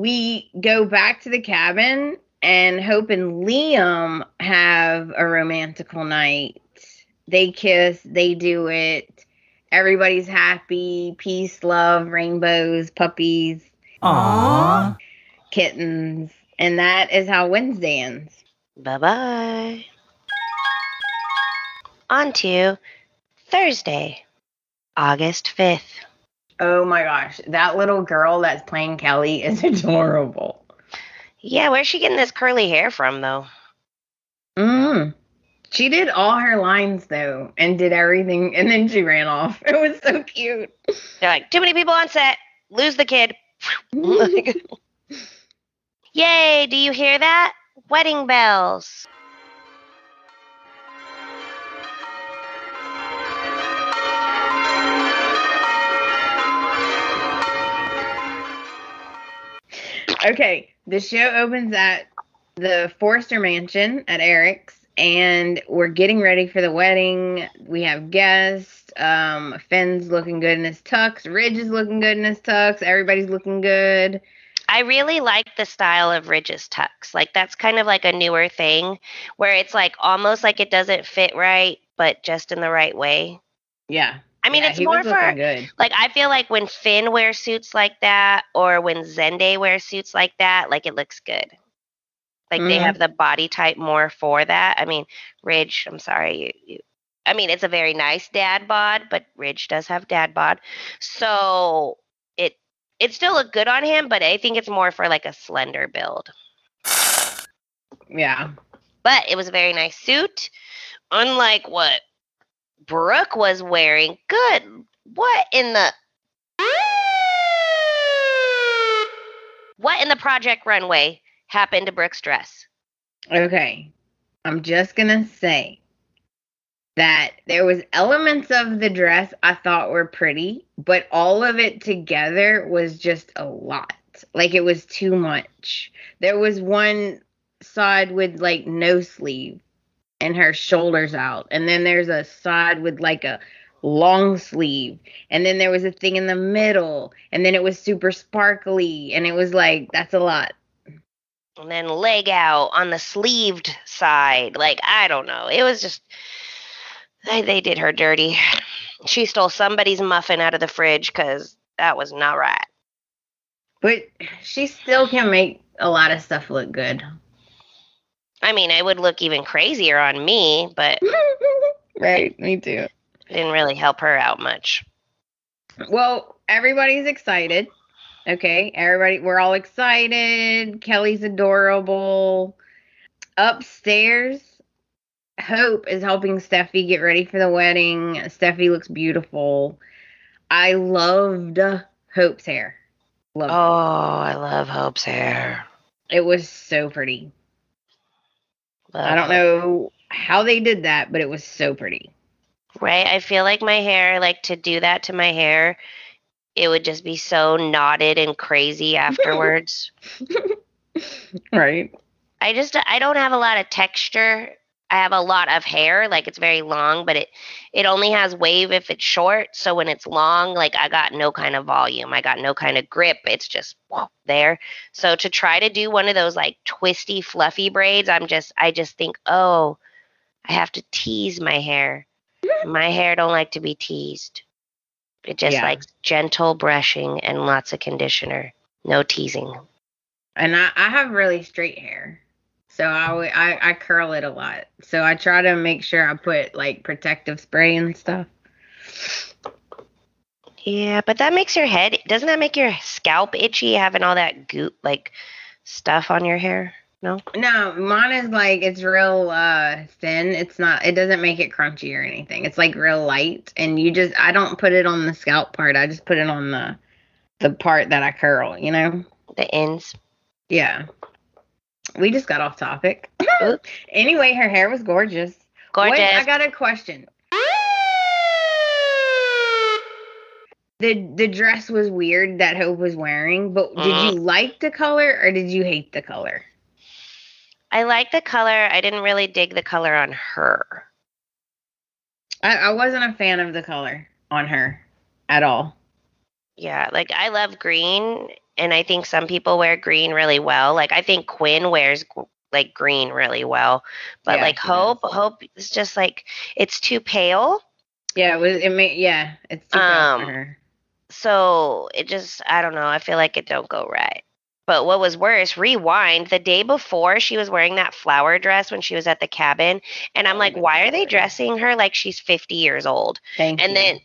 We go back to the cabin and Hope and Liam have a romantical night. They kiss, they do it. Everybody's happy, peace, love, rainbows, puppies, Aww. kittens. And that is how Wednesday ends. Bye bye. On to Thursday, August 5th. Oh my gosh, that little girl that's playing Kelly is adorable. Yeah, where's she getting this curly hair from, though? Mm. She did all her lines though, and did everything, and then she ran off. It was so cute. They're like, too many people on set. Lose the kid. Yay, do you hear that? Wedding bells. Okay, the show opens at the Forrester Mansion at Eric's, and we're getting ready for the wedding. We have guests. Um, Finn's looking good in his tux. Ridge is looking good in his tux. Everybody's looking good. I really like the style of Ridge's tux. Like, that's kind of like a newer thing where it's like almost like it doesn't fit right, but just in the right way. Yeah. I mean, Yeah, it's more for good. like I feel like when Finn wears suits like that or when Zende wears suits like that, like it looks good. Like they Mhm. have the body type more for that. I mean, Ridge, I'm sorry, you, you I mean, it's a very nice dad bod, but Ridge does have dad bod. So it it still look good on him, but I think it's more for like a slender build. Yeah. But it was a very nice suit. Unlike what Brooke was wearing. Good. What in the What in the project runway happened to Brooke's dress? Okay. I'm just gonna say that there was elements of the dress I thought were pretty, but all of it together was just a lot. Like it was too much. There was one side with like no sleeve and her shoulders out. And then there's a side with like a long sleeve. And then there was a thing in the middle. And then it was super sparkly. And it was like, that's a lot. And then leg out on the sleeved side. Like, I don't know. It was just they, they did her dirty. She stole somebody's muffin out of the fridge because that was not right. But she still can make a lot of stuff look good. I mean, it would look even crazier on me, but right, me too. it didn't really help her out much. Well, everybody's excited. Okay, everybody, we're all excited. Kelly's adorable. Upstairs, Hope is helping Steffy get ready for the wedding. Steffy looks beautiful. I loved Hope's hair. Loved Oh, I love Hope's hair. it. It was so pretty. Love I don't Hope. know how they did that, but it was so pretty. Right? I feel like my hair, like to do that to my hair, it would just be so knotted and crazy afterwards. Right. I just I don't have a lot of texture. I have a lot of hair, like it's very long, but it it only has wave if it's short. So when it's long, like I got no kind of volume. I got no kind of grip. It's just there. So to try to do one of those like twisty fluffy braids, I'm just I just think, "Oh, I have to tease my hair." my hair don't like to be teased. It just Yeah. likes gentle brushing and lots of conditioner. No teasing. and I, I have really straight hair so I, I i curl it a lot. So i try to make sure i put like protective spray and stuff. Yeah, but that makes your head doesn't that make your scalp itchy having all that goop like stuff on your hair? No? no mine is like it's real uh thin. It's not it doesn't make it crunchy or anything. It's like real light and you just i don't put it on the scalp part. I just put it on the the part that i curl you know? The ends. yeah we just got off topic anyway her hair was gorgeous Gorgeous. Wait, I got a question. The the dress was weird that Hope was wearing, but did Mm. you like the color or did you hate the color? I like the color. I didn't really dig the color on her. I, I wasn't a fan of the color on her at all. Yeah, like I love green and I think some people wear green really well. Like I think Quinn wears like green really well. But Yeah, like Hope, does. Hope is just like it's too pale. Yeah, it was it made yeah, it's too pale Um, for her. So it just I don't know. I feel like it don't go right. But what was worse, rewind the day before she was wearing that flower dress when she was at the cabin, and I'm Oh like, why are they dressing her like she's 50 years old? Thank And you. then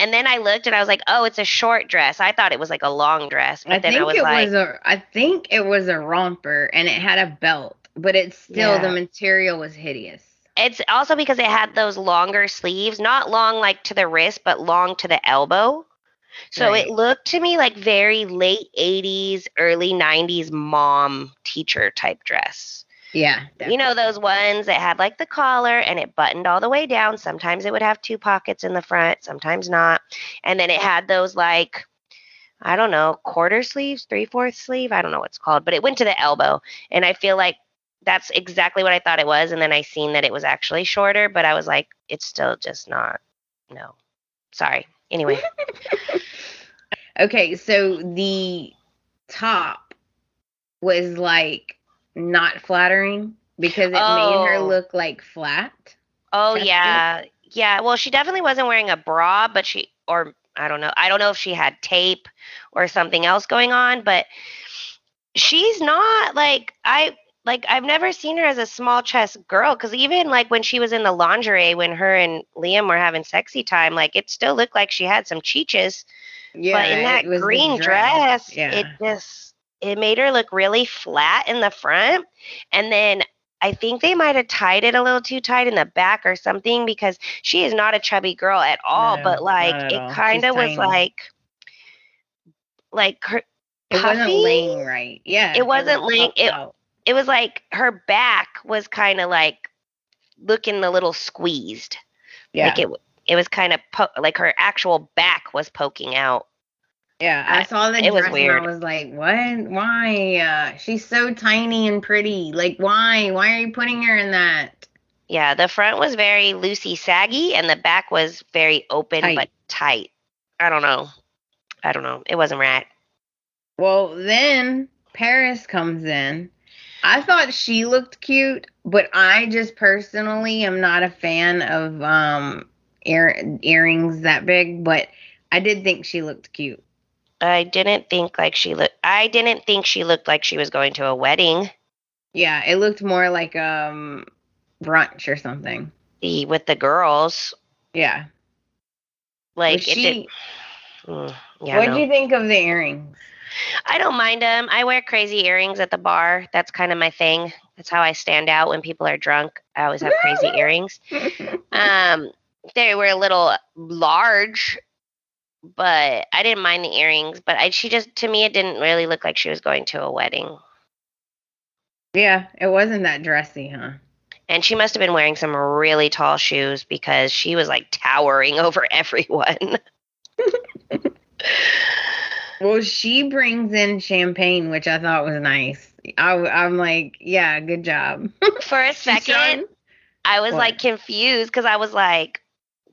and then I looked and I was like, oh, it's a short dress. I thought it was like a long dress, but I then think I was it like, was a I think it was a romper and it had a belt, but it's still the material was hideous. it's also because it had those longer sleeves, not long like to the wrist, but long to the elbow. So Right. it looked to me like very late 80s, early 90s mom teacher type dress. Yeah. You know, those ones that had like the collar and it buttoned all the way down. Sometimes it would have two pockets in the front, sometimes not. And then it had those like, I don't know, quarter sleeves, three fourth sleeve. I don't know what's called, but it went to the elbow. And I feel like that's exactly what I thought it was. And then I seen that it was actually shorter, but I was like, it's still just not, no. Sorry. Anyway, Okay, so the top was like not flattering because it made her Oh. look like flat. oh yeah. Yeah. Well, she definitely wasn't wearing a bra, but she, or I don't know. I don't know if she had tape or something else going on, but she's not like I like I've never seen her as a small chest girl because even like when she was in the lingerie when her and Liam were having sexy time, like it still looked like she had some cheeches. Yeah, but in that it was the green dress, Yeah. it just it made her look really flat in the front. And then I think they might have tied it a little too tight in the back or something because she is not a chubby girl at all. No, but like not at all. it kind of was tiny. like like her it wasn't laying right. Yeah. It wasn't was laying- it- out. it was like her back was kind of like looking a little squeezed. yeah. Like it it was kind of po- like her actual back was poking out. Yeah, I I- saw the it was dress weird. and I was like, "What? Why? Uh, she's so tiny and pretty. Like, why? Why are you putting her in that?" Yeah, the front was very loosey saggy and the back was very open Tight. but tight. I don't know. I don't know. It wasn't right. Well, then Paris comes in. I thought she looked cute, but I just personally am not a fan of um ear- earrings that big, but I did think she looked cute. I didn't think like she looked. I didn't think she looked like she was going to a wedding Yeah, it looked more like um brunch or something. e- with the girls. Yeah. Like Was it she, did. Mm, yeah, what no. do you think of the earrings? I don't mind them. I wear crazy earrings at the bar. That's kind of my thing. That's how I stand out when people are drunk. I always have crazy earrings. Um, they were a little large, but I didn't mind the earrings. But I, she just, to me, it didn't really look like she was going to a wedding. yeah, it wasn't that dressy, huh? And she must have been wearing some really tall shoes because she was like towering over everyone. Well, she brings in champagne, which I thought was nice. I, am like, yeah, good job. For a second, I was What? like confused because I was like,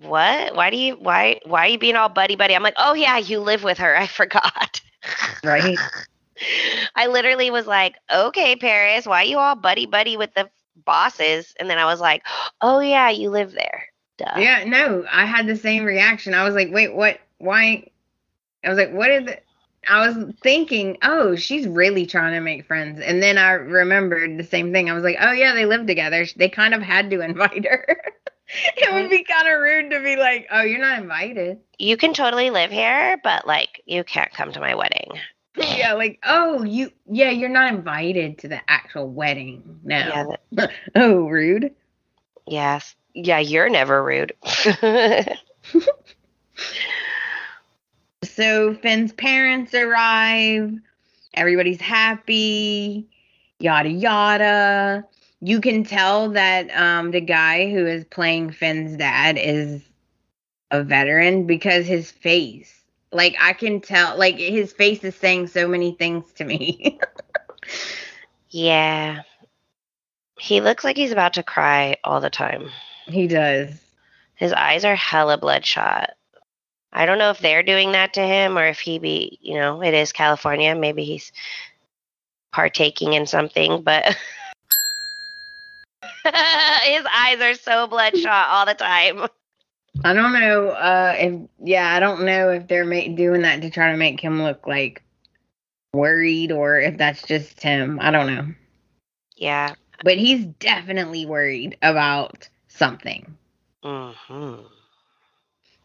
"What? Why do you? Why? Why are you being all buddy buddy?" I'm like, "Oh yeah, you live with her. I forgot." right? I literally was like, "Okay, Paris, why you all buddy buddy with the bosses?" And then I was like, "Oh yeah, you live there." Duh. Yeah, no, I had the same reaction. I was like, wait, what? Why? I was like, what is it? I was thinking, oh, she's really trying to make friends. And then I remembered the same thing. I was like, oh, yeah, they live together. They kind of had to invite her. it would be kind of rude to be like, oh, you're not invited. You can totally live here, but like, you can't come to my wedding. Yeah, like, oh, you, yeah, you're not invited to the actual wedding. No. Yeah. Oh, rude. Yes. Yeah, you're never rude. So Finn's parents arrive. Everybody's happy. Yada yada. You can tell that um, the guy who is playing Finn's dad is a veteran because his face. Like I can tell. Like his face is saying so many things to me. yeah. He looks like he's about to cry all the time. he does. His eyes are hella bloodshot. I don't know if they're doing that to him or if he be, you know, it is California. Maybe he's partaking in something, but his eyes are so bloodshot all the time. I don't know uh, if yeah, I don't know if they're ma- doing that to try to make him look like worried or if that's just him. I don't know. Yeah. But he's definitely worried about something. hmm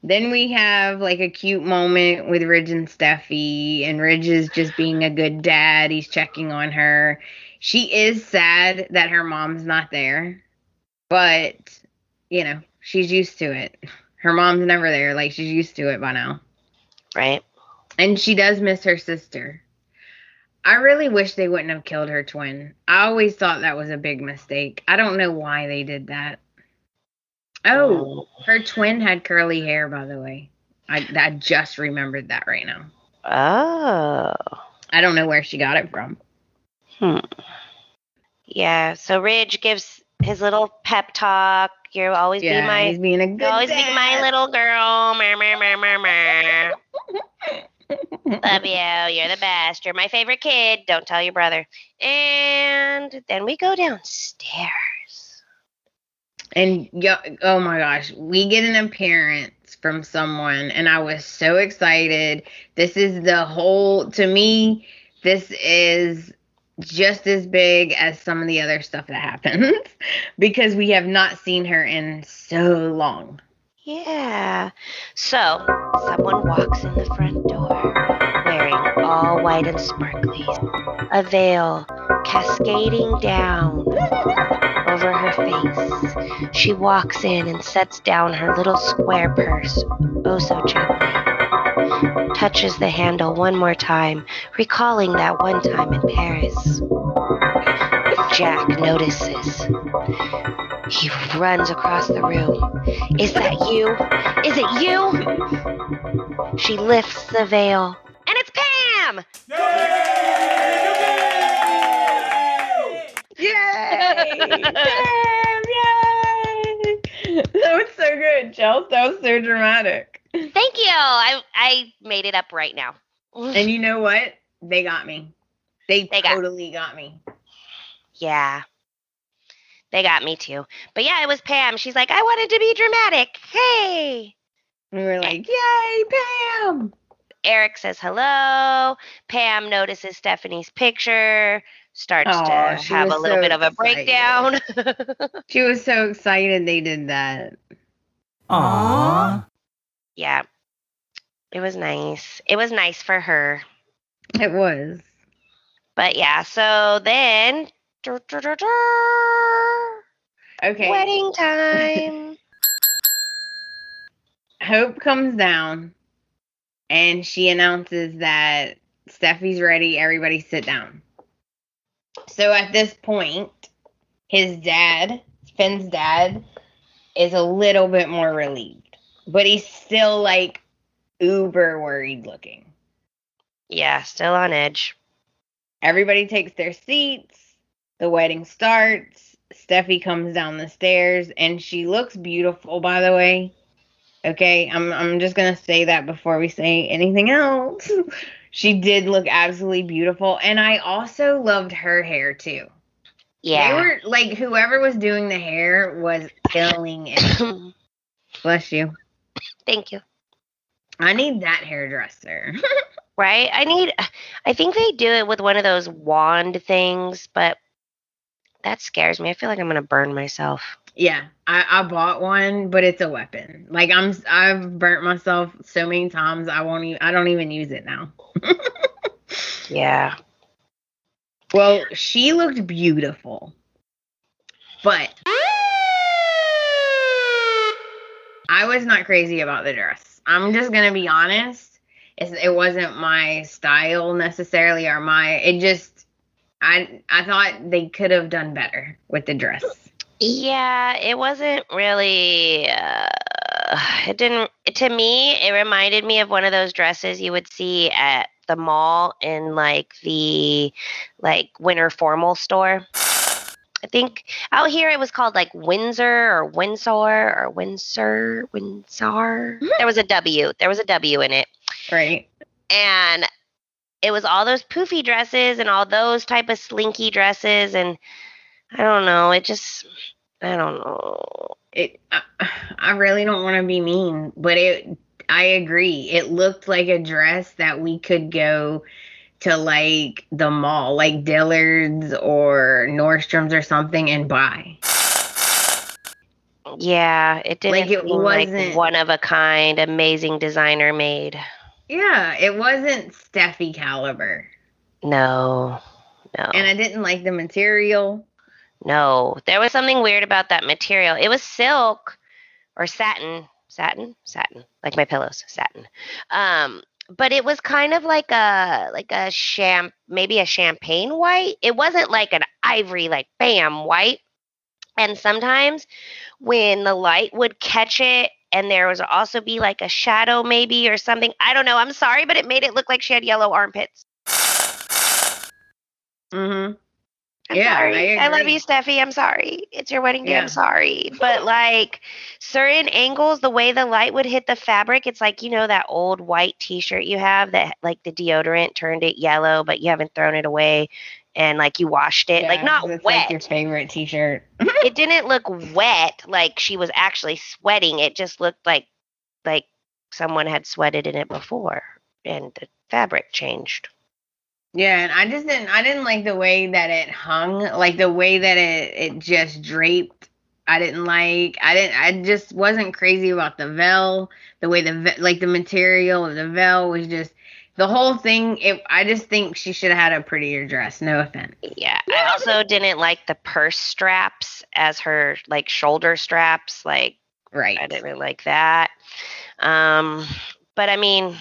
Then we have like a cute moment with Ridge and Steffy, and Ridge is just being a good dad. He's checking on her. She is sad that her mom's not there, but you know, she's used to it. Her mom's never there. Like she's used to it by now. Right? And she does miss her sister. I really wish they wouldn't have killed her twin. I always thought that was a big mistake. I don't know why they did that. Oh, oh. her twin had curly hair, by the way. I, I just remembered that right now. Oh. I don't know where she got it from. Hmm. Yeah. So Ridge gives his little pep talk. You'll always Yeah, be my he's being a good You'll always be my little girl. Mer, mer, mer, mer, mer. Love you. You're the best. You're my favorite kid. Don't tell your brother. And then we go downstairs. And yo, oh my gosh, we get an appearance from someone, and I was so excited. This is the whole, to me, this is just as big as some of the other stuff that happens because we have not seen her in so long. Yeah. So, someone walks in the front door wearing all white and sparkly, a veil cascading down over her face. She walks in and sets down her little square purse, oh so gently. Touches the handle one more time, recalling that one time in Paris. Jack notices. He runs across the room. Is that you? Is it you? She lifts the veil. And it's Pam! Yay! Damn, yay! That was so good, Chelsea. That was so dramatic. Thank you. I I made it up right now. And you know what? They got me. They, They totally got me. yeah. They got me too. But yeah, it was Pam. She's like, I wanted to be dramatic. Hey. We were like, yay, Pam! Eric says hello. Pam notices Stephanie's picture, starts Aw, to have a little so bit of a excited. breakdown. She was so excited they did that. Aww. Yeah. It was nice. It was nice for her. It was. But yeah, so then Okay. wedding time. Hope comes down and she announces that Steffy's ready. Everybody sit down. So at this point, his dad, Finn's dad, is a little bit more relieved, but he's still like uber worried looking. yeah, still on edge. Everybody takes their seats. The wedding starts. Steffy comes down the stairs and she looks beautiful, by the way. Okay, I'm I'm just gonna say that before we say anything else. she did look absolutely beautiful, and I also loved her hair too. Yeah. They were like whoever was doing the hair was killing it. Bless you. Thank you. I need that hairdresser. Right? I need I think they do it with one of those wand things, but that scares me. I feel like I'm gonna burn myself. Yeah, I, I bought one, but it's a weapon. Like I'm, I've burnt myself so many times. I won't even. I don't even use it now. Yeah. Well, she looked beautiful, but I was not crazy about the dress. I'm just gonna be honest. It wasn't my style necessarily, or my. It just. I I thought they could have done better with the dress. Yeah, it wasn't really. Uh, it didn't. To me, it reminded me of one of those dresses you would see at the mall in like the like winter formal store. I think out here it was called like Windsor or Windsor or Windsor Windsor. Mm-hmm. There was a W. There was a W in it, Right. and it was all those poofy dresses and all those type of slinky dresses, and I don't know. It just I don't know. it I, I really don't want to be mean but it i agree it looked like a dress that we could go to like the mall like dillard's or nordstrom's or something and buy Yeah, it didn't Like, it seem like one of a kind, amazing designer made. yeah it wasn't steffy caliber No, no, and i didn't like the material no. There was something weird about that material. It was silk or satin, satin, satin, like my pillows, satin. Um, but it was kind of like a like a champ, maybe a champagne white. It wasn't like an ivory, like bam white. And sometimes when the light would catch it and there was also be like a shadow maybe or something. I don't know. I'm sorry, but it made it look like she had yellow armpits. mm-hmm I'm Yeah, sorry. I love you, Steffy. I'm sorry. It's your wedding day. Yeah. I'm sorry. But like certain angles, the way the light would hit the fabric, it's like, you know, that old white t shirt you have that like the deodorant turned it yellow, but you haven't thrown it away and like you washed it. like not it's wet. like your favorite t-shirt it didn't look wet like she was actually sweating. It just looked like like someone had sweated in it before and the fabric changed. Yeah, and I just didn't I didn't like the way that it hung, like the way that it it just draped. I didn't like I didn't I just wasn't crazy about the veil, the way the ve- like the material of the veil was just the whole thing it I just think she should have had a prettier dress, no offense. Yeah, I also didn't like the purse straps as her like shoulder straps. Like Right. I didn't really like that. Um, but I mean,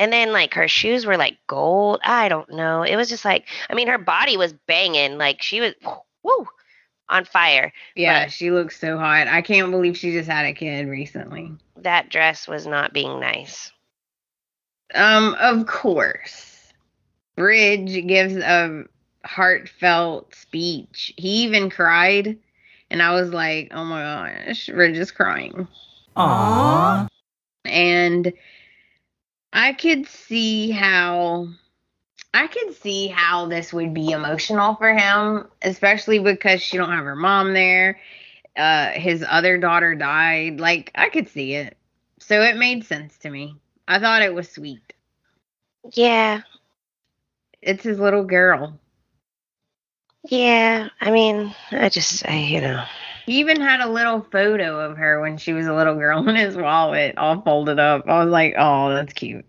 and then like her shoes were like gold. I don't know. It was just like I mean, her body was banging. Like she was woo on fire. Yeah, but- she looks so hot. I can't believe she just had a kid recently. That dress was not being nice. Um, of course. Ridge gives a heartfelt speech. He even cried, and I was like, "Oh my gosh, Ridge is crying." Aww. And I could see how I could see how this would be emotional for him, especially because she don't have her mom there. Uh his other daughter died. Like I could see it. So it made sense to me. I thought it was sweet. Yeah. It's his little girl. Yeah. I mean, I just, I, you know. He even had a little photo of her when she was a little girl in his wallet, all folded up. I was like, oh, that's cute.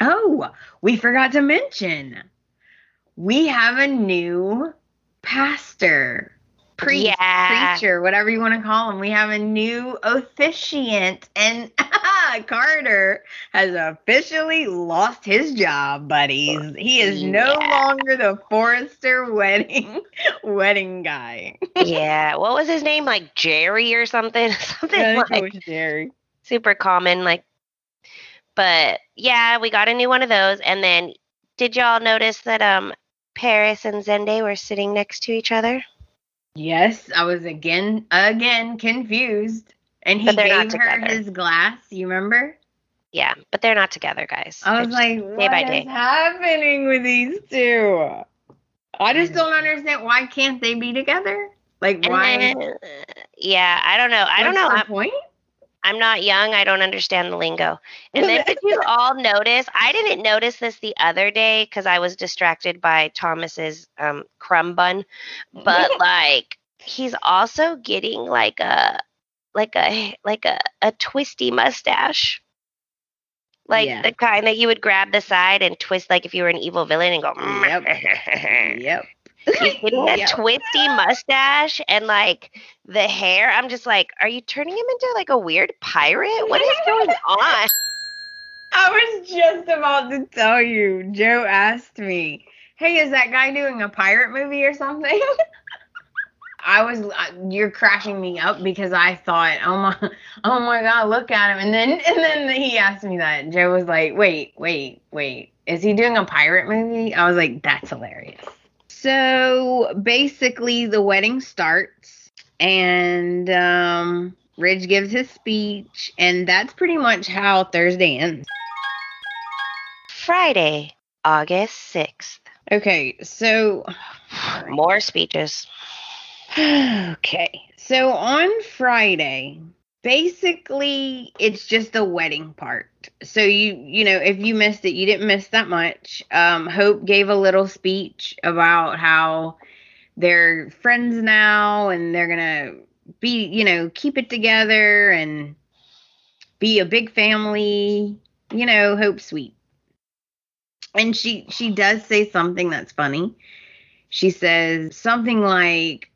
Oh, we forgot to mention we have a new pastor, priest, Yeah. preacher, whatever you want to call him. We have a new officiant, and Carter has officially lost his job, buddies. He is no Yeah. longer the Forrester wedding wedding guy. yeah. What was his name? Like Jerry or something? something think like Jerry. super common. Like, but yeah, we got a new one of those. And then did y'all notice that um Paris and Zende were sitting next to each other? Yes, I was again again confused. And he gave her his glass, you remember? Yeah, but they're not together, guys. I They're was like, day by what day. is happening with these two? I just Mhm. don't understand why can't they be together? Like why then- yeah, I don't know. I don't know. what's the point? I'm not young. I don't understand the lingo. And then did you all notice? I didn't notice this the other day because I was distracted by Thomas's um, crumb bun. But like, he's also getting like a like a like a, a twisty mustache. Like Yeah. the kind that you would grab the side and twist, like if you were an evil villain, and go. Yep. He's getting a Yep. twisty mustache and like the hair. I'm just like, are you turning him into like a weird pirate? What is going on? I was just about to tell you. Joe asked me, "Hey, is that guy doing a pirate movie or something?" I was, uh, you're crashing me up because I thought, oh my, oh my God, look at him, and then and then he asked me that. Joe was like, wait, wait, wait, is he doing a pirate movie? I was like, that's hilarious. So basically, the wedding starts, and um, Ridge gives his speech, and that's pretty much how Thursday ends. Friday, August 6th. Okay, so More speeches. okay, so on Friday, basically it's just the wedding part. So you you know if you missed it, you didn't miss that much. Um, Hope gave a little speech about how they're friends now and they're gonna be you know keep it together and be a big family. You know, Hope sweet. And she she does say something that's funny. She says something like,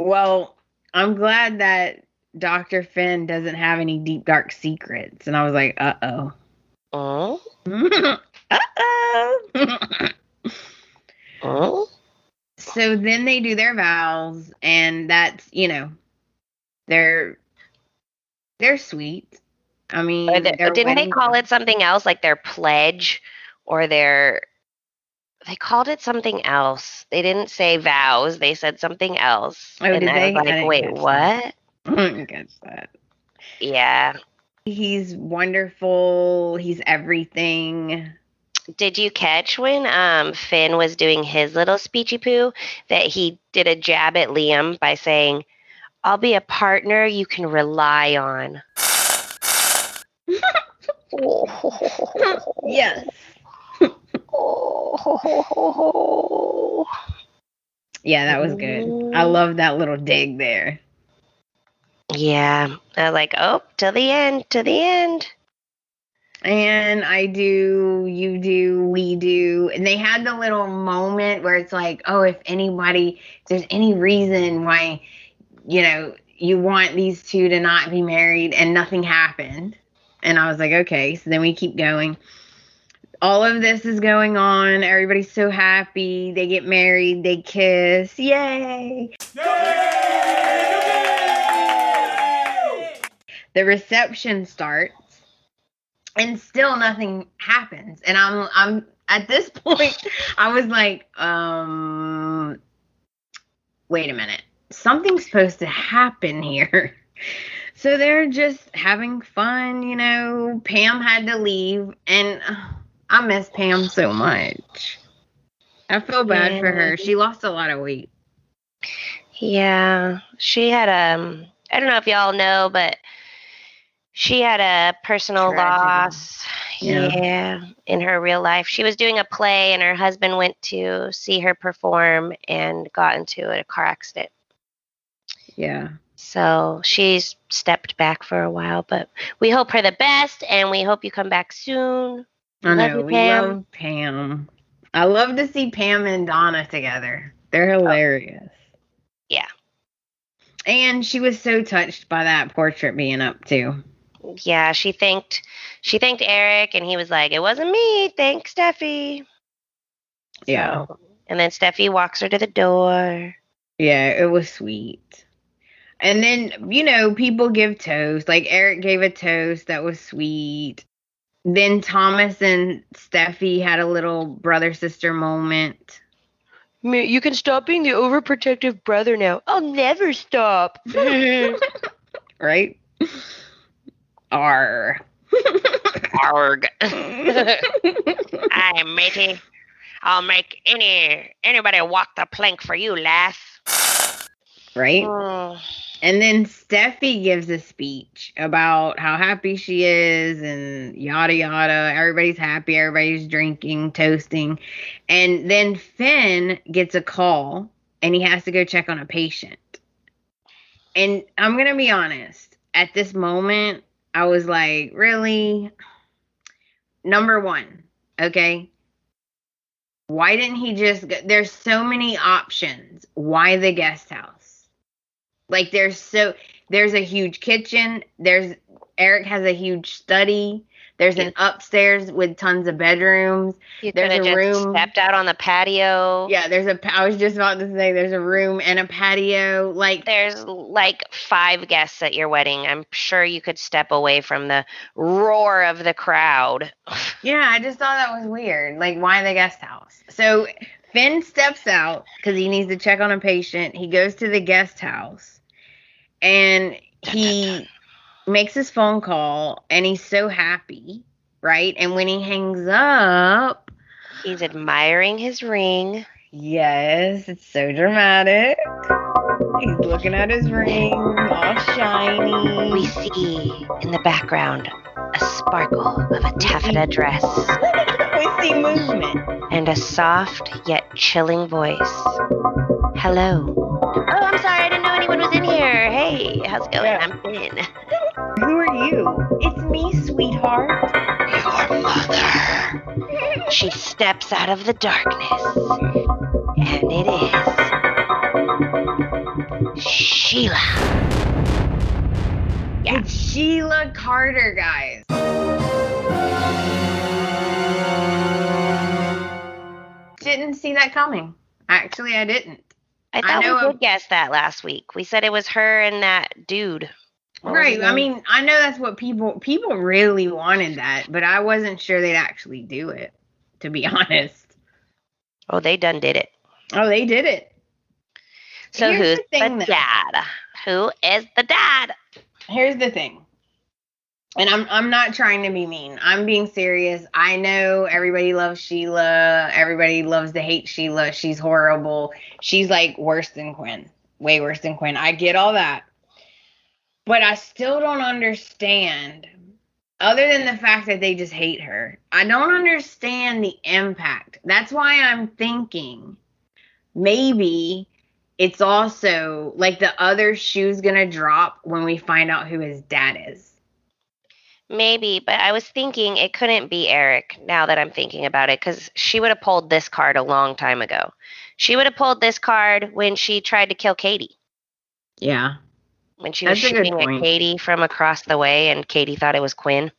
"Well, I'm glad that Dr. Finn doesn't have any deep dark secrets." And I was like, "Uh-oh." Oh, Uh-oh. oh. so then they do their vows and that's, you know, they're they're sweet. I mean, Or the- didn't they call it something else, like their pledge or their? They called it something else. They didn't say vows. They said something else. Oh, and did I they? was like, didn't wait, catch what? I didn't that. Yeah. He's wonderful. He's everything. Did you catch when um Finn was doing his little speechy poo that he did a jab at Liam by saying, "I'll be a partner you can rely on." Yes. Yeah, that was good. I love that little dig there. Yeah, I was like, "Oh, to the end, to the end." And I do, you do, we do. And they had the little moment where it's like, oh, if anybody, if there's any reason why, you know, you want these two to not be married and nothing happened. And I was like, okay. So then we keep going. All of this is going on. Everybody's so happy. They get married, they kiss. Yay! Yay. The reception starts and still nothing happens. And i'm i'm at this point i was like um wait a minute. Something's supposed to happen here. So they're just having fun you know. Pam had to leave and uh, i miss pam so much. I feel bad for her. She lost a lot of weight. Yeah, she had um I don't know if y'all know, but She had a personal loss. Yeah. Yeah. in her real life. She was doing a play and her husband went to see her perform and got into a car accident. Yeah. So she's stepped back for a while, but we hope her the best and we hope you come back soon. I Love know. you, we Pam. love Pam. I love to see Pam and Donna together. They're oh. hilarious. Yeah. And she was so touched by that portrait being up too. Yeah, she thanked she thanked Eric and he was like, It wasn't me, thanks Steffy. Yeah. So- and then Steffy walks her to the door. Yeah, it was sweet. And then, you know, people give toast. Like Eric gave a toast that was sweet. Then Thomas and Steffy had a little brother sister moment. You can stop being the overprotective brother now. I'll never stop. Right? R. Arg. Aye, matey. I'll make any anybody walk the plank for you, lass. right? Mm. And then Steffy gives a speech about how happy she is and yada yada. Everybody's happy, everybody's drinking, toasting. And then Finn gets a call and he has to go check on a patient. And I'm going to be honest, at this moment, I was like, really? Number one, okay? Why didn't he just go? There's so many options. Why the guest house? Like there's so there's a huge kitchen. There's Eric has a huge study. There's an upstairs with tons of bedrooms. You There's a just room- stepped out on the patio. Yeah, there's a. I was just about to say there's a room and a patio. Like There's like five guests at your wedding. I'm sure you could step away from the roar of the crowd. yeah, I just thought that was weird. Like why the guest house? So Finn steps out because he needs to check on a patient. He goes to the guest house, and he makes his phone call, and he's so happy, right? And when he hangs up. He's admiring his ring. Yes, it's so dramatic. He's looking at his ring, all shiny. We see in the background a sparkle of a taffeta dress we see movement. and a soft yet chilling voice. Hello. Oh, I'm sorry. I didn't know anyone was in here. Hey, how's it going? Yeah. I'm Finn. Who are you? It's me, sweetheart. Your mother. She steps out of the darkness, and it is Sheila. Yeah. It's Sheila Carter, guys. Didn't see that coming. Actually, I didn't. I I thought know we would guess that last week. We said it was her and that dude. What was right. I mean, I know that's what people people really wanted that, but I wasn't sure they'd actually do it. To be honest. oh, they done did it. Oh, they did it. So Here's who's the the, thing, though. dad? Who is the dad? here's the thing and i'm i'm not trying to be mean i'm being serious i know everybody loves sheila everybody loves to hate sheila she's horrible she's like worse than quinn way worse than quinn i get all that but i still don't understand other than the fact that they just hate her i don't understand the impact that's why i'm thinking maybe it's also like the other shoe's gonna drop when we find out who his dad is. Maybe, but I was thinking it couldn't be Eric now that I'm thinking about it because she would have pulled this card a long time ago. She would have pulled this card when she tried to kill Katie. Yeah. When she was That's shooting at. Katie from across the way and Katie thought it was Quinn.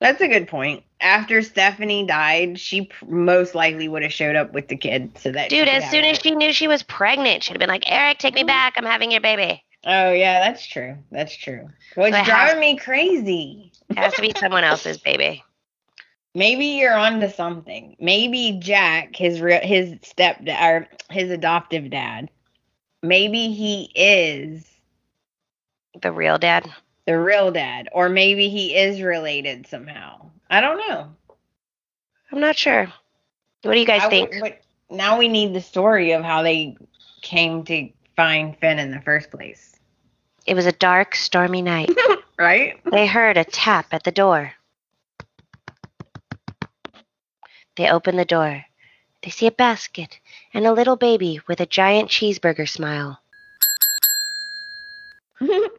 That's a good point. After Stephanie died, she p- most likely would have showed up with the kid so that Dude, as soon as it. she knew she was pregnant, she'd have been like, Eric, take me back. I'm having your baby. Oh yeah, that's true. That's true. What's So it has- driving me crazy? It has to be someone else's baby. Maybe you're onto something. Maybe Jack, his real his stepdad or his adoptive dad, maybe he is The real dad. the real dad, or maybe he is related somehow. I don't know. I'm not sure. What do you guys I think? but now we need the story of how they came to find Finn in the first place. It was a dark, stormy night. right? They heard a tap at the door. They open the door. They see a basket and a little baby with a giant cheeseburger smile.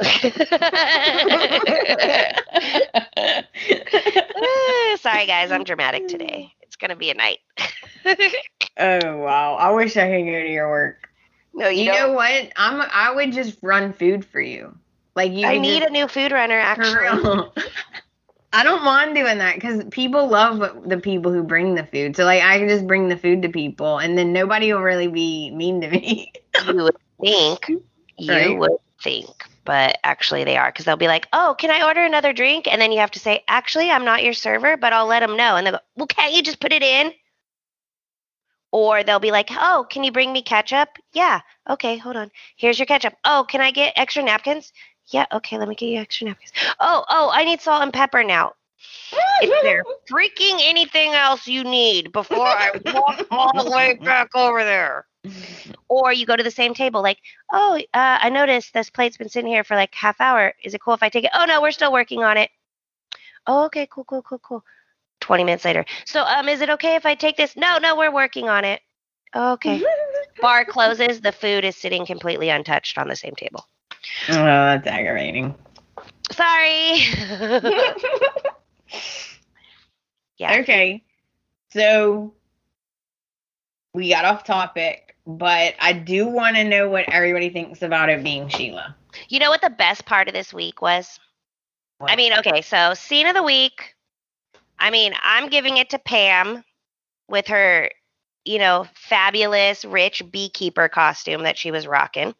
Sorry, guys, I'm dramatic today. It's gonna be a night. oh wow! I wish I could go to your work. no, you, You, know what? I'm. I would just run food for you. Like you. I need just- a new food runner, actually. I don't mind doing that because people love the people who bring the food. So like I can just bring the food to people, and then nobody will really be mean to me. You would think. You Right. would think. But actually, they are because they'll be like, "Oh, can I order another drink?" And then you have to say, "Actually, I'm not your server, but I'll let them know." And they'll go, "Well, can't you just put it in?" Or they'll be like, "Oh, can you bring me ketchup?" Yeah. Okay, hold on. Here's your ketchup. Oh, can I get extra napkins? Yeah. Okay, let me get you extra napkins. Oh, oh, I need salt and pepper now. Is there freaking anything else you need before I walk all the way back over there? Or you go to the same table, like, oh, uh, I noticed this plate's been sitting here for like half hour. Is it cool if I take it? Oh no, we're still working on it. Oh, okay, cool, cool, cool, cool. Twenty minutes later. So, um, is it okay if I take this? No, no, we're working on it. Okay. Bar closes. The food is sitting completely untouched on the same table. oh, that's aggravating. Sorry. yeah. Okay. So we got off topic, but I do want to know what everybody thinks about it being Sheila. You know what the best part of this week was? I mean, okay, so scene of the week. I mean, I'm giving it to Pam with her, you know, fabulous rich beekeeper costume that she was rocking.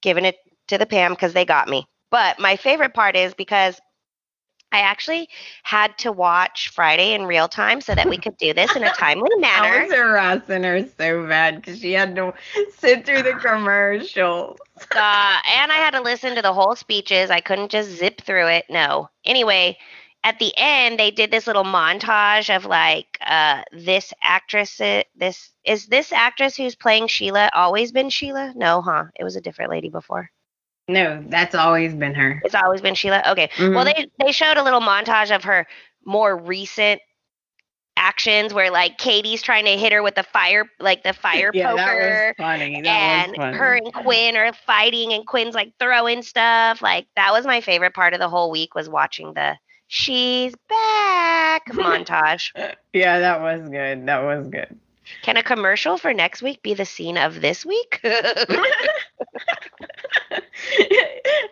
Giving it to the Pam because they got me. But my favorite part is because I actually had to watch Friday in real time so that we could do this in a timely I manner. was harassing her so bad because she had to sit through the commercials. uh, and I had to listen to the whole speeches. I couldn't just zip through it. No. Anyway, at the end, they did this little montage of like uh, this actress. This is this actress who's playing Sheila always been Sheila? No, huh? It was a different lady before. No, that's always been her. It's always been Sheila. Okay. Well, Mhm. they they showed a little montage of her more recent actions where like Katie's trying to hit her with the fire, like the fire yeah, poker that was funny. That and was funny. her and Quinn are fighting, and Quinn's like throwing stuff. Like that was my favorite part of the whole week was watching the "She's Back" montage. yeah, that was good. That was good. Can a commercial for next week be the scene of this week?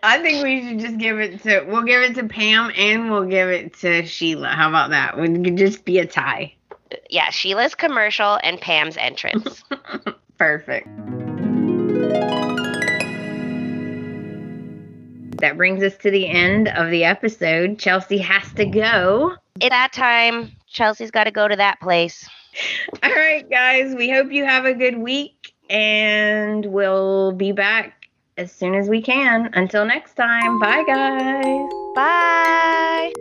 I think we should just give it to we'll give it to Pam and we'll give it to Sheila. How about that? We could just be a tie. yeah, Sheila's commercial and Pam's entrance. Perfect. That brings us to the end of the episode. Chelsea has to go. At that time, Chelsea's got to go to that place. All right, guys. We hope you have a good week and we'll be back as soon as we can. Until next time. Bye, guys. Bye.